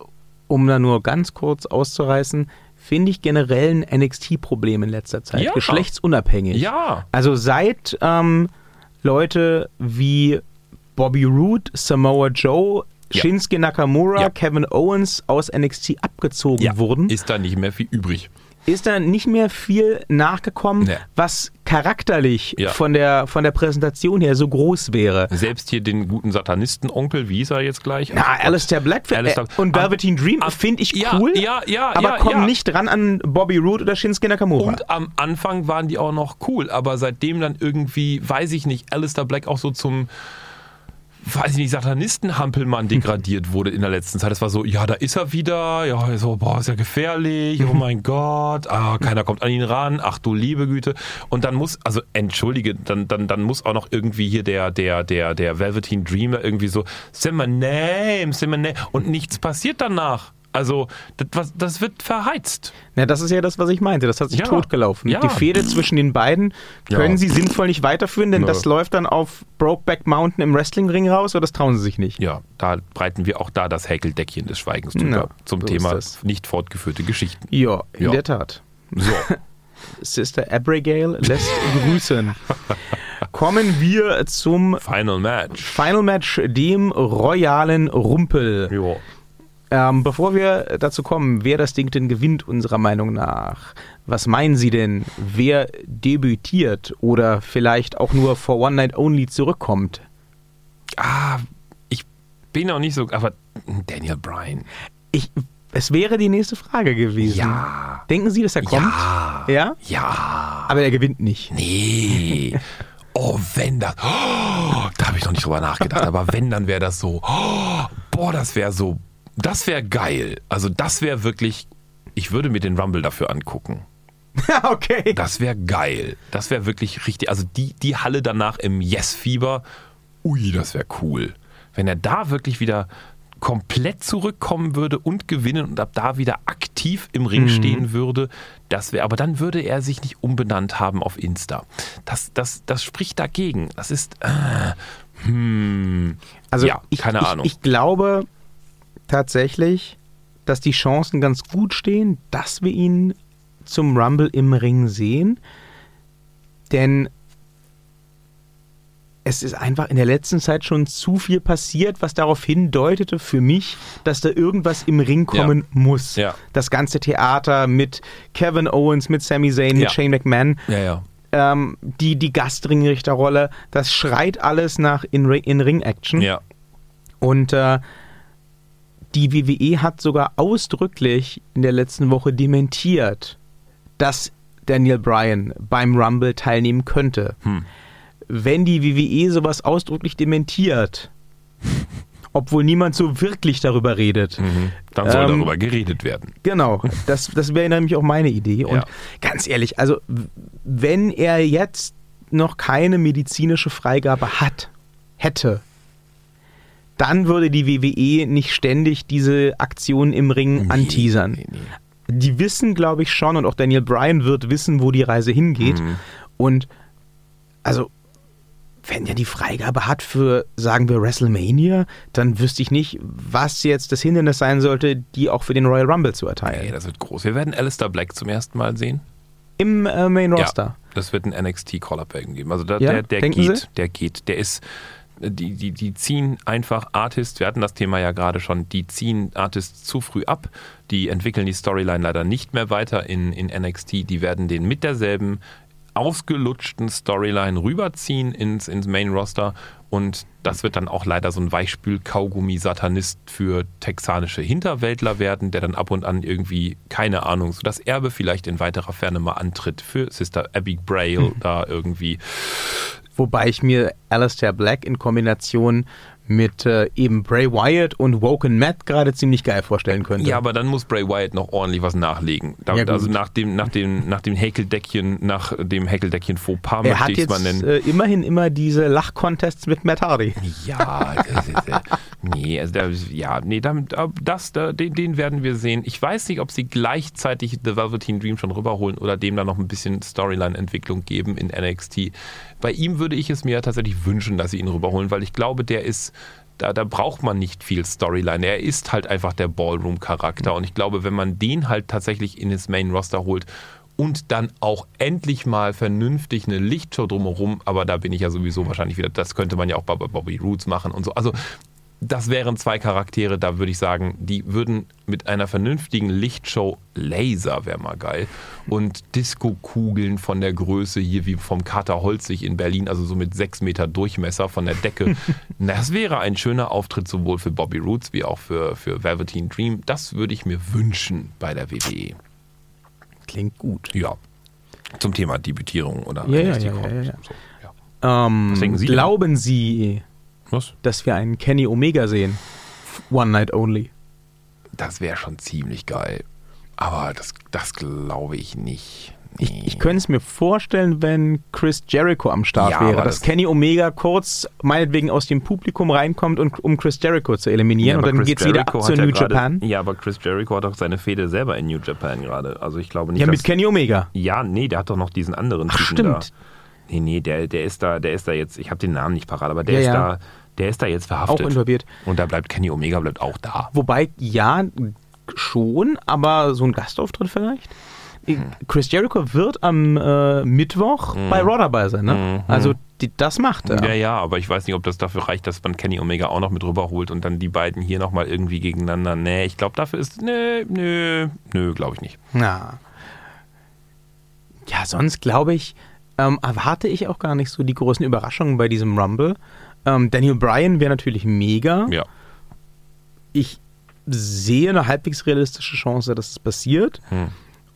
um da nur ganz kurz auszureißen, finde ich generell ein NXT-Problem in letzter Zeit. Ja. Geschlechtsunabhängig. Ja. Also seit ähm, Leute wie Bobby Roode, Samoa Joe, Ja. Shinsuke Nakamura, Ja. Kevin Owens aus NXT abgezogen Ja, wurden, ist, ist da nicht mehr viel übrig. da nicht mehr viel nachgekommen, Nee. was charakterlich Ja. von, der, von der Präsentation her so groß wäre. Selbst hier den guten Satanisten-Onkel, wie hieß er jetzt gleich? Na, Ach. Alistair Black äh, Alistair- und Am- Velveteen Dream am- finde ich ja, cool, ja, ja, aber ja, kommen ja. nicht dran an Bobby Roode oder Shinsuke Nakamura. Und am Anfang waren die auch noch cool, aber seitdem dann irgendwie, weiß ich nicht, Alistair Black auch so zum, weiß ich nicht, Satanisten-Hampelmann degradiert wurde in der letzten Zeit. Das war so, ja, da ist er wieder, ja, so, boah, ist ja gefährlich, oh mein Gott, ah, keiner kommt an ihn ran, ach du liebe Güte. Und dann muss, also entschuldige, dann, dann, dann muss auch noch irgendwie hier der, der, der, der Velveteen Dreamer irgendwie so, say my name, say my name, und nichts passiert danach. Also, das, was- das wird verheizt. Ja, das ist ja das, was ich meinte. Das hat sich Ja. totgelaufen. Ja. Die Fehde zwischen den beiden Ja. können sie sinnvoll nicht weiterführen, denn Nö. das läuft dann auf Brokeback Mountain im Wrestlingring raus, oder das trauen sie sich nicht. Ja, da breiten wir auch da das Häkeldeckchen des Schweigens drüber Ja, zum so Thema nicht fortgeführte Geschichten. Ja, in Ja. der Tat. So, Sister Abigail lässt grüßen. Kommen wir zum Final Match. Final Match, dem royalen Rumpel. Jo. Ähm, bevor wir dazu kommen, wer das Ding denn gewinnt, unserer Meinung nach, was meinen Sie denn, wer debütiert oder vielleicht auch nur for One Night Only zurückkommt? Ah, ich bin noch nicht so, aber Daniel Bryan. Ich, es wäre die nächste Frage gewesen. Ja. Denken Sie, dass er kommt? Ja. Ja? Ja. Aber er gewinnt nicht. Nee. Oh, wenn das. Oh, da habe ich noch nicht drüber nachgedacht. Aber wenn, dann wäre das so. Oh, boah, das wäre so. Das wäre geil. Also, das wäre wirklich. Ich würde mir den Rumble dafür angucken. okay. Das wäre geil. Das wäre wirklich richtig. Also, die, die Halle danach im Yes-Fieber. Ui, das wäre cool. Wenn er da wirklich wieder komplett zurückkommen würde und gewinnen und ab da wieder aktiv im Ring stehen würde, das wäre, aber dann würde er sich nicht umbenannt haben auf Insta. Das, das, das spricht dagegen. Das ist, äh, hm, Also ja, ich, keine ich, Ahnung. Ich glaube tatsächlich, dass die Chancen ganz gut stehen, dass wir ihn zum Rumble im Ring sehen. Denn es ist einfach in der letzten Zeit schon zu viel passiert, was darauf hindeutete für mich, dass da irgendwas im Ring kommen muss. Ja. Das ganze Theater mit Kevin Owens, mit Sami Zayn, mit Ja. Shane McMahon ja, ja. ähm, die, die Gastringrichterrolle, das schreit alles nach In-Ring-Action. Ja. Und äh, die WWE hat sogar ausdrücklich in der letzten Woche dementiert, dass Daniel Bryan beim Rumble teilnehmen könnte. Hm. Wenn die WWE sowas ausdrücklich dementiert, obwohl niemand so wirklich darüber redet, Mhm. Dann soll Ähm, darüber geredet werden. Genau, das, das wäre nämlich auch meine Idee. Und Ja. ganz ehrlich, also wenn er jetzt noch keine medizinische Freigabe hat, hätte, dann würde die WWE nicht ständig diese Aktionen im Ring anteasern. Nee, nee. Die wissen, glaube ich, schon, und auch Daniel Bryan wird wissen, wo die Reise hingeht. Mhm. Und also, wenn er die Freigabe hat für, sagen wir, WrestleMania, dann wüsste ich nicht, was jetzt das Hindernis sein sollte, die auch für den Royal Rumble zu erteilen. Nee, das wird groß. Wir werden Alistair Black zum ersten Mal sehen. Im äh, Main Roster. Ja, das wird ein NXT Call-Up geben. Also da, Ja, der, der geht, Sie? der geht. Der ist, die, die, die ziehen einfach Artists, wir hatten das Thema ja gerade schon, die ziehen Artists zu früh ab, die entwickeln die Storyline leider nicht mehr weiter in, in NXT, die werden den mit derselben ausgelutschten Storyline rüberziehen ins, ins Main Roster und das wird dann auch leider so ein Weichspül-Kaugummi-Satanist für texanische Hinterwäldler werden, der dann ab und an irgendwie, keine Ahnung, so das Erbe vielleicht in weiterer Ferne mal antritt für Sister Abby Braille da irgendwie. Wobei ich mir Alistair Black in Kombination mit äh, eben Bray Wyatt und Woken Matt gerade ziemlich geil vorstellen könnte. Ja, aber dann muss Bray Wyatt noch ordentlich was nachlegen. Da, Ja, also nach dem, nach dem, nach dem Häkeldeckchen, nach dem Häkeldeckchen Fauxpas er möchte hat ich es mal jetzt nennen. äh, immerhin immer diese Lachcontests mit Matt Hardy. Ja, das ist, äh, nee, also da, ja, nee, damit, äh, das, da, den, den werden wir sehen. Ich weiß nicht, ob sie gleichzeitig The Velveteen Dream schon rüberholen oder dem da noch ein bisschen Storyline-Entwicklung geben in NXT. Bei ihm würde ich es mir tatsächlich wünschen, dass sie ihn rüberholen, weil ich glaube, der ist, da, da braucht man nicht viel Storyline. Er ist halt einfach der Ballroom-Charakter und ich glaube, wenn man den halt tatsächlich in das Main-Roster holt und dann auch endlich mal vernünftig eine Lichtshow drumherum, aber da bin ich ja sowieso wahrscheinlich wieder, das könnte man ja auch bei Bobby Roots machen und so. Also das wären zwei Charaktere, da würde ich sagen, die würden mit einer vernünftigen Lichtshow Laser wäre mal geil und Disco-Kugeln von der Größe hier wie vom Kater Holzig in Berlin, also so mit sechs Meter Durchmesser von der Decke. das wäre ein schöner Auftritt sowohl für Bobby Roots wie auch für, für Velveteen Dream. Das würde ich mir wünschen bei der WWE. Klingt gut. Ja. Zum Thema Debütierung oder Ja, ja, ja, ja, ja. So, ja. Ähm, Sie glauben Sie, Was? dass wir einen Kenny Omega sehen? One Night Only. Das wäre schon ziemlich geil. Aber das, das glaube ich nicht. Ich, Nee. ich könnte es mir vorstellen, wenn Chris Jericho am Start Ja, wäre, dass das- Kenny Omega kurz meinetwegen aus dem Publikum reinkommt, und, um Chris Jericho zu eliminieren aber und dann Chris geht es wieder zu ja New gerade- Japan. Ja, aber Chris Jericho hat auch seine Fehde selber in New Japan gerade. Also ich glaube nicht, Ja, dass... mit Kenny Omega. ja, nee, der hat doch noch diesen anderen Ach, Typen stimmt. da. Nee, nee, der, der ist da, der ist da jetzt, ich habe den Namen nicht parat, aber der Ja, ist ja. da, der ist da jetzt verhaftet. Auch involviert. Und da bleibt Kenny Omega bleibt auch da. Wobei, ja, schon, aber so ein Gastauftritt vielleicht? Hm. Chris Jericho wird am äh, Mittwoch bei Raw dabei sein, ne? Also die, das macht er. Ja, ja, aber ich weiß nicht, ob das dafür reicht, dass man Kenny Omega auch noch mit rüberholt und dann die beiden hier nochmal irgendwie gegeneinander. Nee, ich glaube, dafür ist. Nee, nö, nö, glaube ich nicht. Na. Ja, sonst glaube ich, ähm, erwarte ich auch gar nicht so die großen Überraschungen bei diesem Rumble. Ähm, Daniel Bryan wäre natürlich mega. Ja. Ich sehe eine halbwegs realistische Chance, dass es passiert. Hm.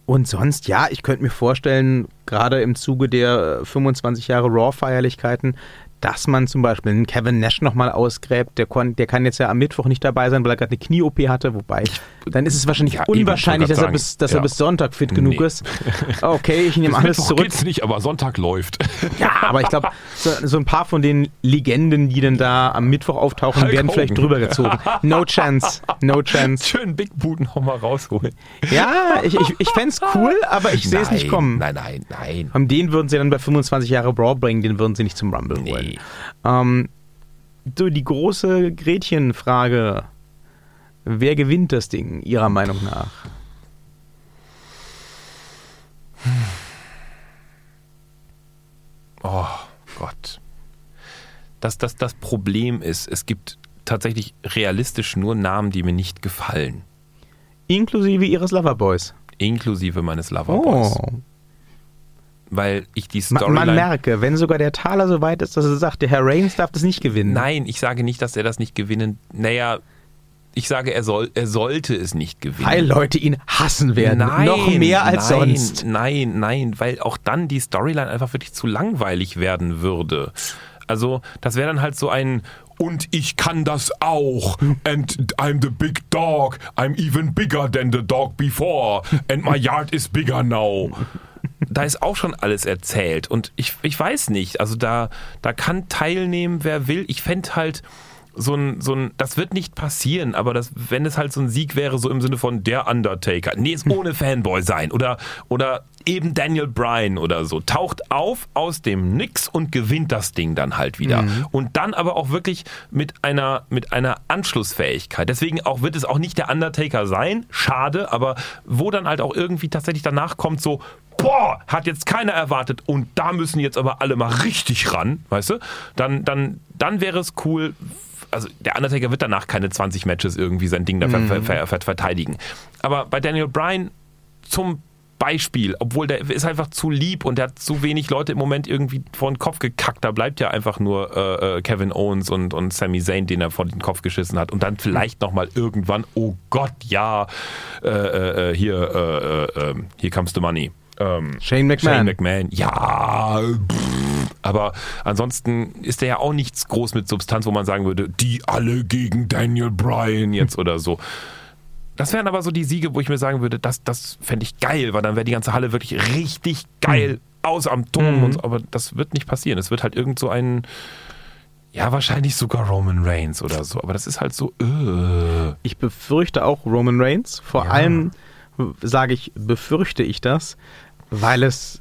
Und sonst, ja, ich könnte mir vorstellen, gerade im Zuge der 25 Jahre Raw-Feierlichkeiten, dass man zum Beispiel einen Kevin Nash nochmal ausgräbt. Der, kon, der kann jetzt ja am Mittwoch nicht dabei sein, weil er gerade eine Knie-OP hatte. Wobei, dann ist es wahrscheinlich Ja, unwahrscheinlich, dass, er bis, dass Ja. er bis Sonntag fit genug Nee. ist. Okay, ich nehme Bis alles Mittwoch zurück. geht's nicht, aber Sonntag läuft. Ja, aber ich glaube, so, so ein paar von den Legenden, die dann da am Mittwoch auftauchen, Hulk werden vielleicht drüber gezogen. No chance. No chance. Schön Big Boot nochmal rausholen. Ja, ich, ich, ich fände es cool, aber ich sehe es nicht kommen. Nein, nein, nein. Und den würden sie dann bei 25 Jahre Brawl bringen, den würden sie nicht zum Rumble holen. Nee. Ähm, so die große Gretchenfrage. Wer gewinnt das Ding, Ihrer Meinung nach? Oh Gott. Das, das, das Problem ist, es gibt tatsächlich realistisch nur Namen, die mir nicht gefallen. Inklusive Ihres Loverboys. Inklusive meines Loverboys. Oh. Weil ich die Ma man Storyline. merke, wenn sogar der Taler so weit ist, dass er sagt, der Herr Reigns darf das nicht gewinnen. Nein, ich sage nicht, dass er das nicht gewinnen. Naja, ich sage, er, soll, er sollte es nicht gewinnen. Weil Leute ihn hassen werden. Nein, noch mehr als nein, sonst. Nein, nein, weil auch dann die Storyline einfach wirklich zu langweilig werden würde. Also, das wäre dann halt so ein und ich kann das auch. And I'm the big dog. I'm even bigger than the dog before. And my yard is bigger now. Da ist auch schon alles erzählt. Und ich, ich weiß nicht. Also da, da kann teilnehmen, wer will. Ich fände halt so ein, so ein, das wird nicht passieren, aber das, wenn es halt so ein Sieg wäre, so im Sinne von der Undertaker, nee, es ohne Fanboy sein oder, oder eben Daniel Bryan oder so, taucht auf aus dem Nix und gewinnt das Ding dann halt wieder. Und dann aber auch wirklich mit einer, mit einer Anschlussfähigkeit. Deswegen auch wird es auch nicht der Undertaker sein, schade, aber wo dann halt auch irgendwie tatsächlich danach kommt so, boah, hat jetzt keiner erwartet und da müssen jetzt aber alle mal richtig ran, weißt du? Dann, dann, dann wäre es cool. Also der Undertaker wird danach keine 20 Matches irgendwie sein Ding da ver ver ver ver verteidigen. Aber bei Daniel Bryan zum Beispiel, obwohl der ist einfach zu lieb und der hat zu wenig Leute im Moment irgendwie vor den Kopf gekackt. Da bleibt ja einfach nur äh, äh, Kevin Owens und, und Sami Zayn, den er vor den Kopf geschissen hat. Und dann vielleicht nochmal irgendwann, oh Gott, ja, äh, äh, äh, hier, äh, hier comes the money. Ähm, Shane McMahon. Shane McMahon. Ja, pff, aber ansonsten ist der ja auch nichts groß mit Substanz, wo man sagen würde, die alle gegen Daniel Bryan jetzt oder so. Das wären aber so die Siege, wo ich mir sagen würde, das, das fände ich geil, weil dann wäre die ganze Halle wirklich richtig geil aus am Dom. Mhm. Und so. Aber das wird nicht passieren. Es wird halt irgend so ein, ja, wahrscheinlich sogar Roman Reigns oder so. Aber das ist halt so, äh. Ich befürchte auch Roman Reigns. Vor Ja. allem sage ich, befürchte ich das, weil es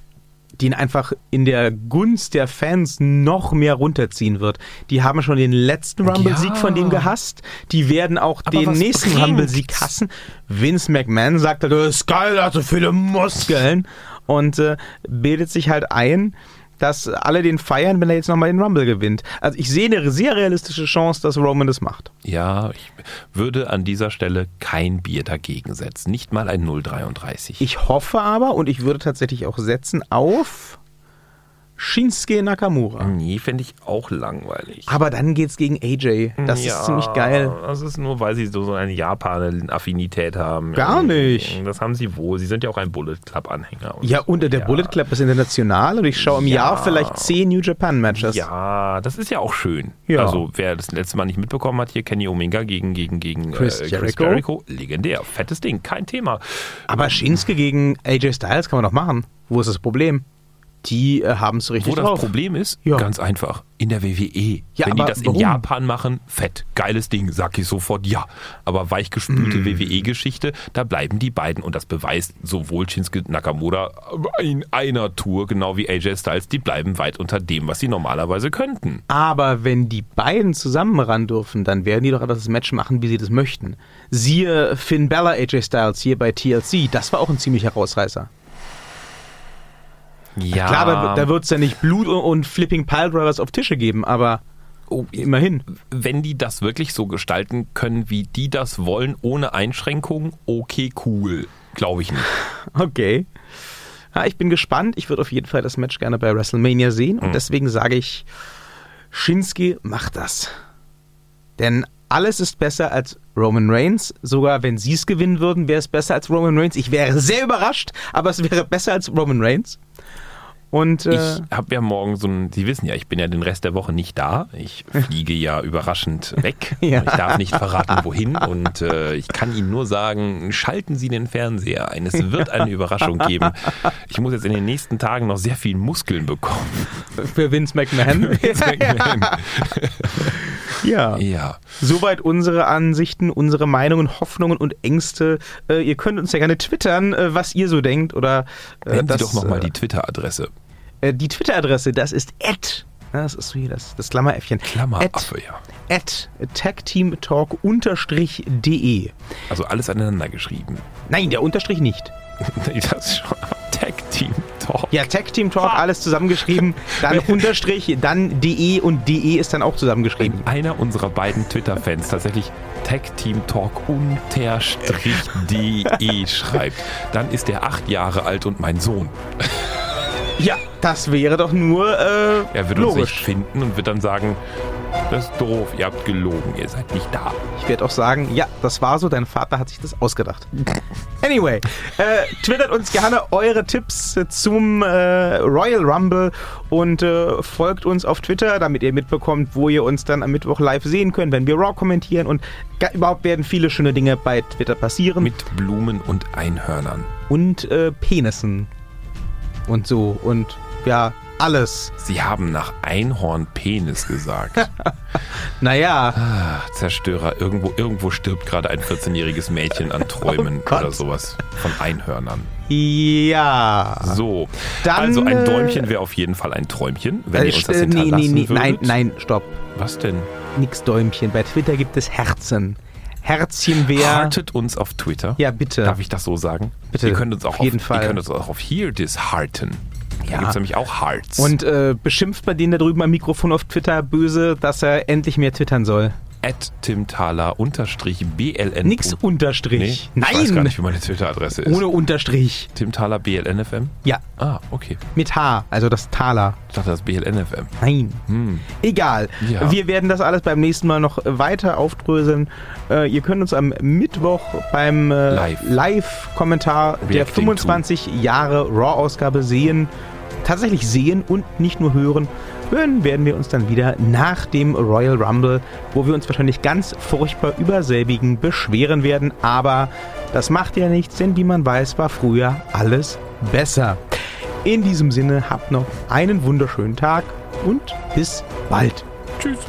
den einfach in der Gunst der Fans noch mehr runterziehen wird. Die haben schon den letzten Rumble-Sieg Ja. von dem gehasst. Die werden auch Aber den nächsten? Rumble-Sieg hassen. Vince McMahon sagt halt, er hat so viele Muskeln. Und äh, bildet sich halt ein, dass alle den feiern, wenn er jetzt nochmal den Rumble gewinnt. Also ich sehe eine sehr realistische Chance, dass Roman das macht. Ja, ich würde an dieser Stelle kein Bier dagegen setzen. Nicht mal ein 0,33. Ich hoffe aber und ich würde tatsächlich auch setzen auf Shinsuke Nakamura. Nee, fände ich auch langweilig. Aber dann geht's gegen AJ. Das Ja, ist ziemlich geil. Das ist nur, weil sie so eine Japan-Affinität haben. Gar nicht. Das haben sie wohl. Sie sind ja auch ein Bullet Club-Anhänger. Ja, und der Bullet Club ist international und ich schaue im Ja. Jahr vielleicht zehn New Japan Matches. Ja, das ist ja auch schön. Ja. Also, wer das letzte Mal nicht mitbekommen hat, hier Kenny Omega gegen, gegen, gegen Chris äh, Jericho. Jericho. Legendär. Fettes Ding. Kein Thema. Aber Shinsuke gegen AJ Styles kann man doch machen. Wo ist das Problem? Die äh, haben es richtig Wo das drauf. Problem ist, Ja. ganz einfach, in der WWE. Ja, Wenn die das warum? in Japan machen, fett, geiles Ding, sag ich sofort ja. Aber weichgespülte Mm. WWE-Geschichte, da bleiben die beiden und das beweist sowohl Shinsuke Nakamura in einer Tour, genau wie AJ Styles, die bleiben weit unter dem, was sie normalerweise könnten. Aber wenn die beiden zusammen ran dürfen, dann werden die doch das Match machen, wie sie das möchten. Siehe Finn Bella, AJ Styles hier bei TLC. Das war auch ein ziemlicher Herausreißer. Ja, Klar, da, da wird es ja nicht Blut und, und Flipping Piledrivers auf Tische geben, aber oh, immerhin. wenn die das wirklich so gestalten können, wie die das wollen, ohne Einschränkungen, okay, cool. Glaube ich nicht. Okay. Ja, ich bin gespannt. Ich würde auf jeden Fall das Match gerne bei WrestleMania sehen. Und deswegen sage ich, Shinsuke macht das. Denn alles ist besser als Roman Reigns. Sogar wenn sie es gewinnen würden, wäre es besser als Roman Reigns. Ich wäre sehr überrascht, aber es wäre besser als Roman Reigns. Und, äh, ich habe ja morgen so ein, Sie wissen ja, ich bin ja den Rest der Woche nicht da. Ich fliege ja überraschend weg. Ja. Ich darf nicht verraten, wohin. Und äh, ich kann Ihnen nur sagen, schalten Sie den Fernseher ein. Es wird eine Überraschung geben. Ich muss jetzt in den nächsten Tagen noch sehr viel Muskeln bekommen. für Vince McMahon. ja. ja. Soweit unsere Ansichten, unsere Meinungen, Hoffnungen und Ängste. Äh, ihr könnt uns ja gerne twittern, äh, was ihr so denkt. Oder äh, das, Sie doch nochmal äh, die Twitter-Adresse. Äh, die Twitter-Adresse, das ist at. Ja, das ist so hier das, das Klammeräffchen. Klammeraffe, ja. At tagteamtalk-de. Also alles aneinander geschrieben. Nein, der Unterstrich nicht. Nee, das ist schon Tag Team Talk. Ja, Tag Team Talk, alles zusammengeschrieben. Dann Unterstrich, dann de und de ist dann auch zusammengeschrieben. Wenn einer unserer beiden Twitter-Fans tatsächlich Tag Team Talk unterstrich de schreibt, dann ist er acht Jahre alt und mein Sohn. Ja, das wäre doch nur äh, Er wird uns nicht logisch. finden und wird dann sagen, das ist doof, ihr habt gelogen, ihr seid nicht da. Ich werde auch sagen, ja, das war so, dein Vater hat sich das ausgedacht. Anyway, äh, twittert uns gerne eure Tipps zum äh, Royal Rumble und äh, folgt uns auf Twitter, damit ihr mitbekommt, wo ihr uns dann am Mittwoch live sehen könnt, wenn wir Raw kommentieren und überhaupt werden viele schöne Dinge bei Twitter passieren. Mit Blumen und Einhörnern. und äh, Penissen und so und ja, alles. Sie haben nach Einhorn-Penis gesagt. Naja, Ah, Zerstörer, irgendwo, irgendwo stirbt gerade ein 14-jähriges Mädchen an Träumen Oh oder sowas von Einhörnern. ja. So, Dann, also ein äh, Däumchen wäre auf jeden Fall ein Träumchen, wenn ihr uns das Äh, nee, hinterlassen nee, nee, würdet. nein, nein, stopp. Was denn? Nix Däumchen. Bei Twitter gibt es Herzen. Herzchen wäre. Heartet uns auf Twitter. Ja, bitte. Darf ich das so sagen? Bitte, Ihr könnt uns auch auf jeden auf, Fall. Ihr könnt uns auch auf Here This Hearten. Da Ja. gibt es nämlich auch Hearts. Und äh, beschimpft bei denen da drüben am Mikrofon auf Twitter böse, dass er endlich mehr twittern soll. At timtaler unterstrich bln. Nix Nee, Unterstrich. ich weiß gar Nein! nicht, wie meine Twitter-Adresse ist. Ohne Unterstrich. Timtaler blnfm? Ja, Ah, okay. mit H, also das Taler. Ich dachte, das blnfm. Nein. Hm. Egal. Ja. Wir werden das alles beim nächsten Mal noch weiter aufdröseln. Äh, ihr könnt uns am Mittwoch beim äh, Live. Live-Kommentar der Reacting 25 Jahre Raw-Ausgabe sehen. Tatsächlich sehen und nicht nur hören. Hören werden wir uns dann wieder nach dem Royal Rumble, wo wir uns wahrscheinlich ganz furchtbar über selbigen beschweren werden. Aber das macht ja nichts, denn wie man weiß, war früher alles besser. In diesem Sinne, habt noch einen wunderschönen Tag und bis bald. Tschüss.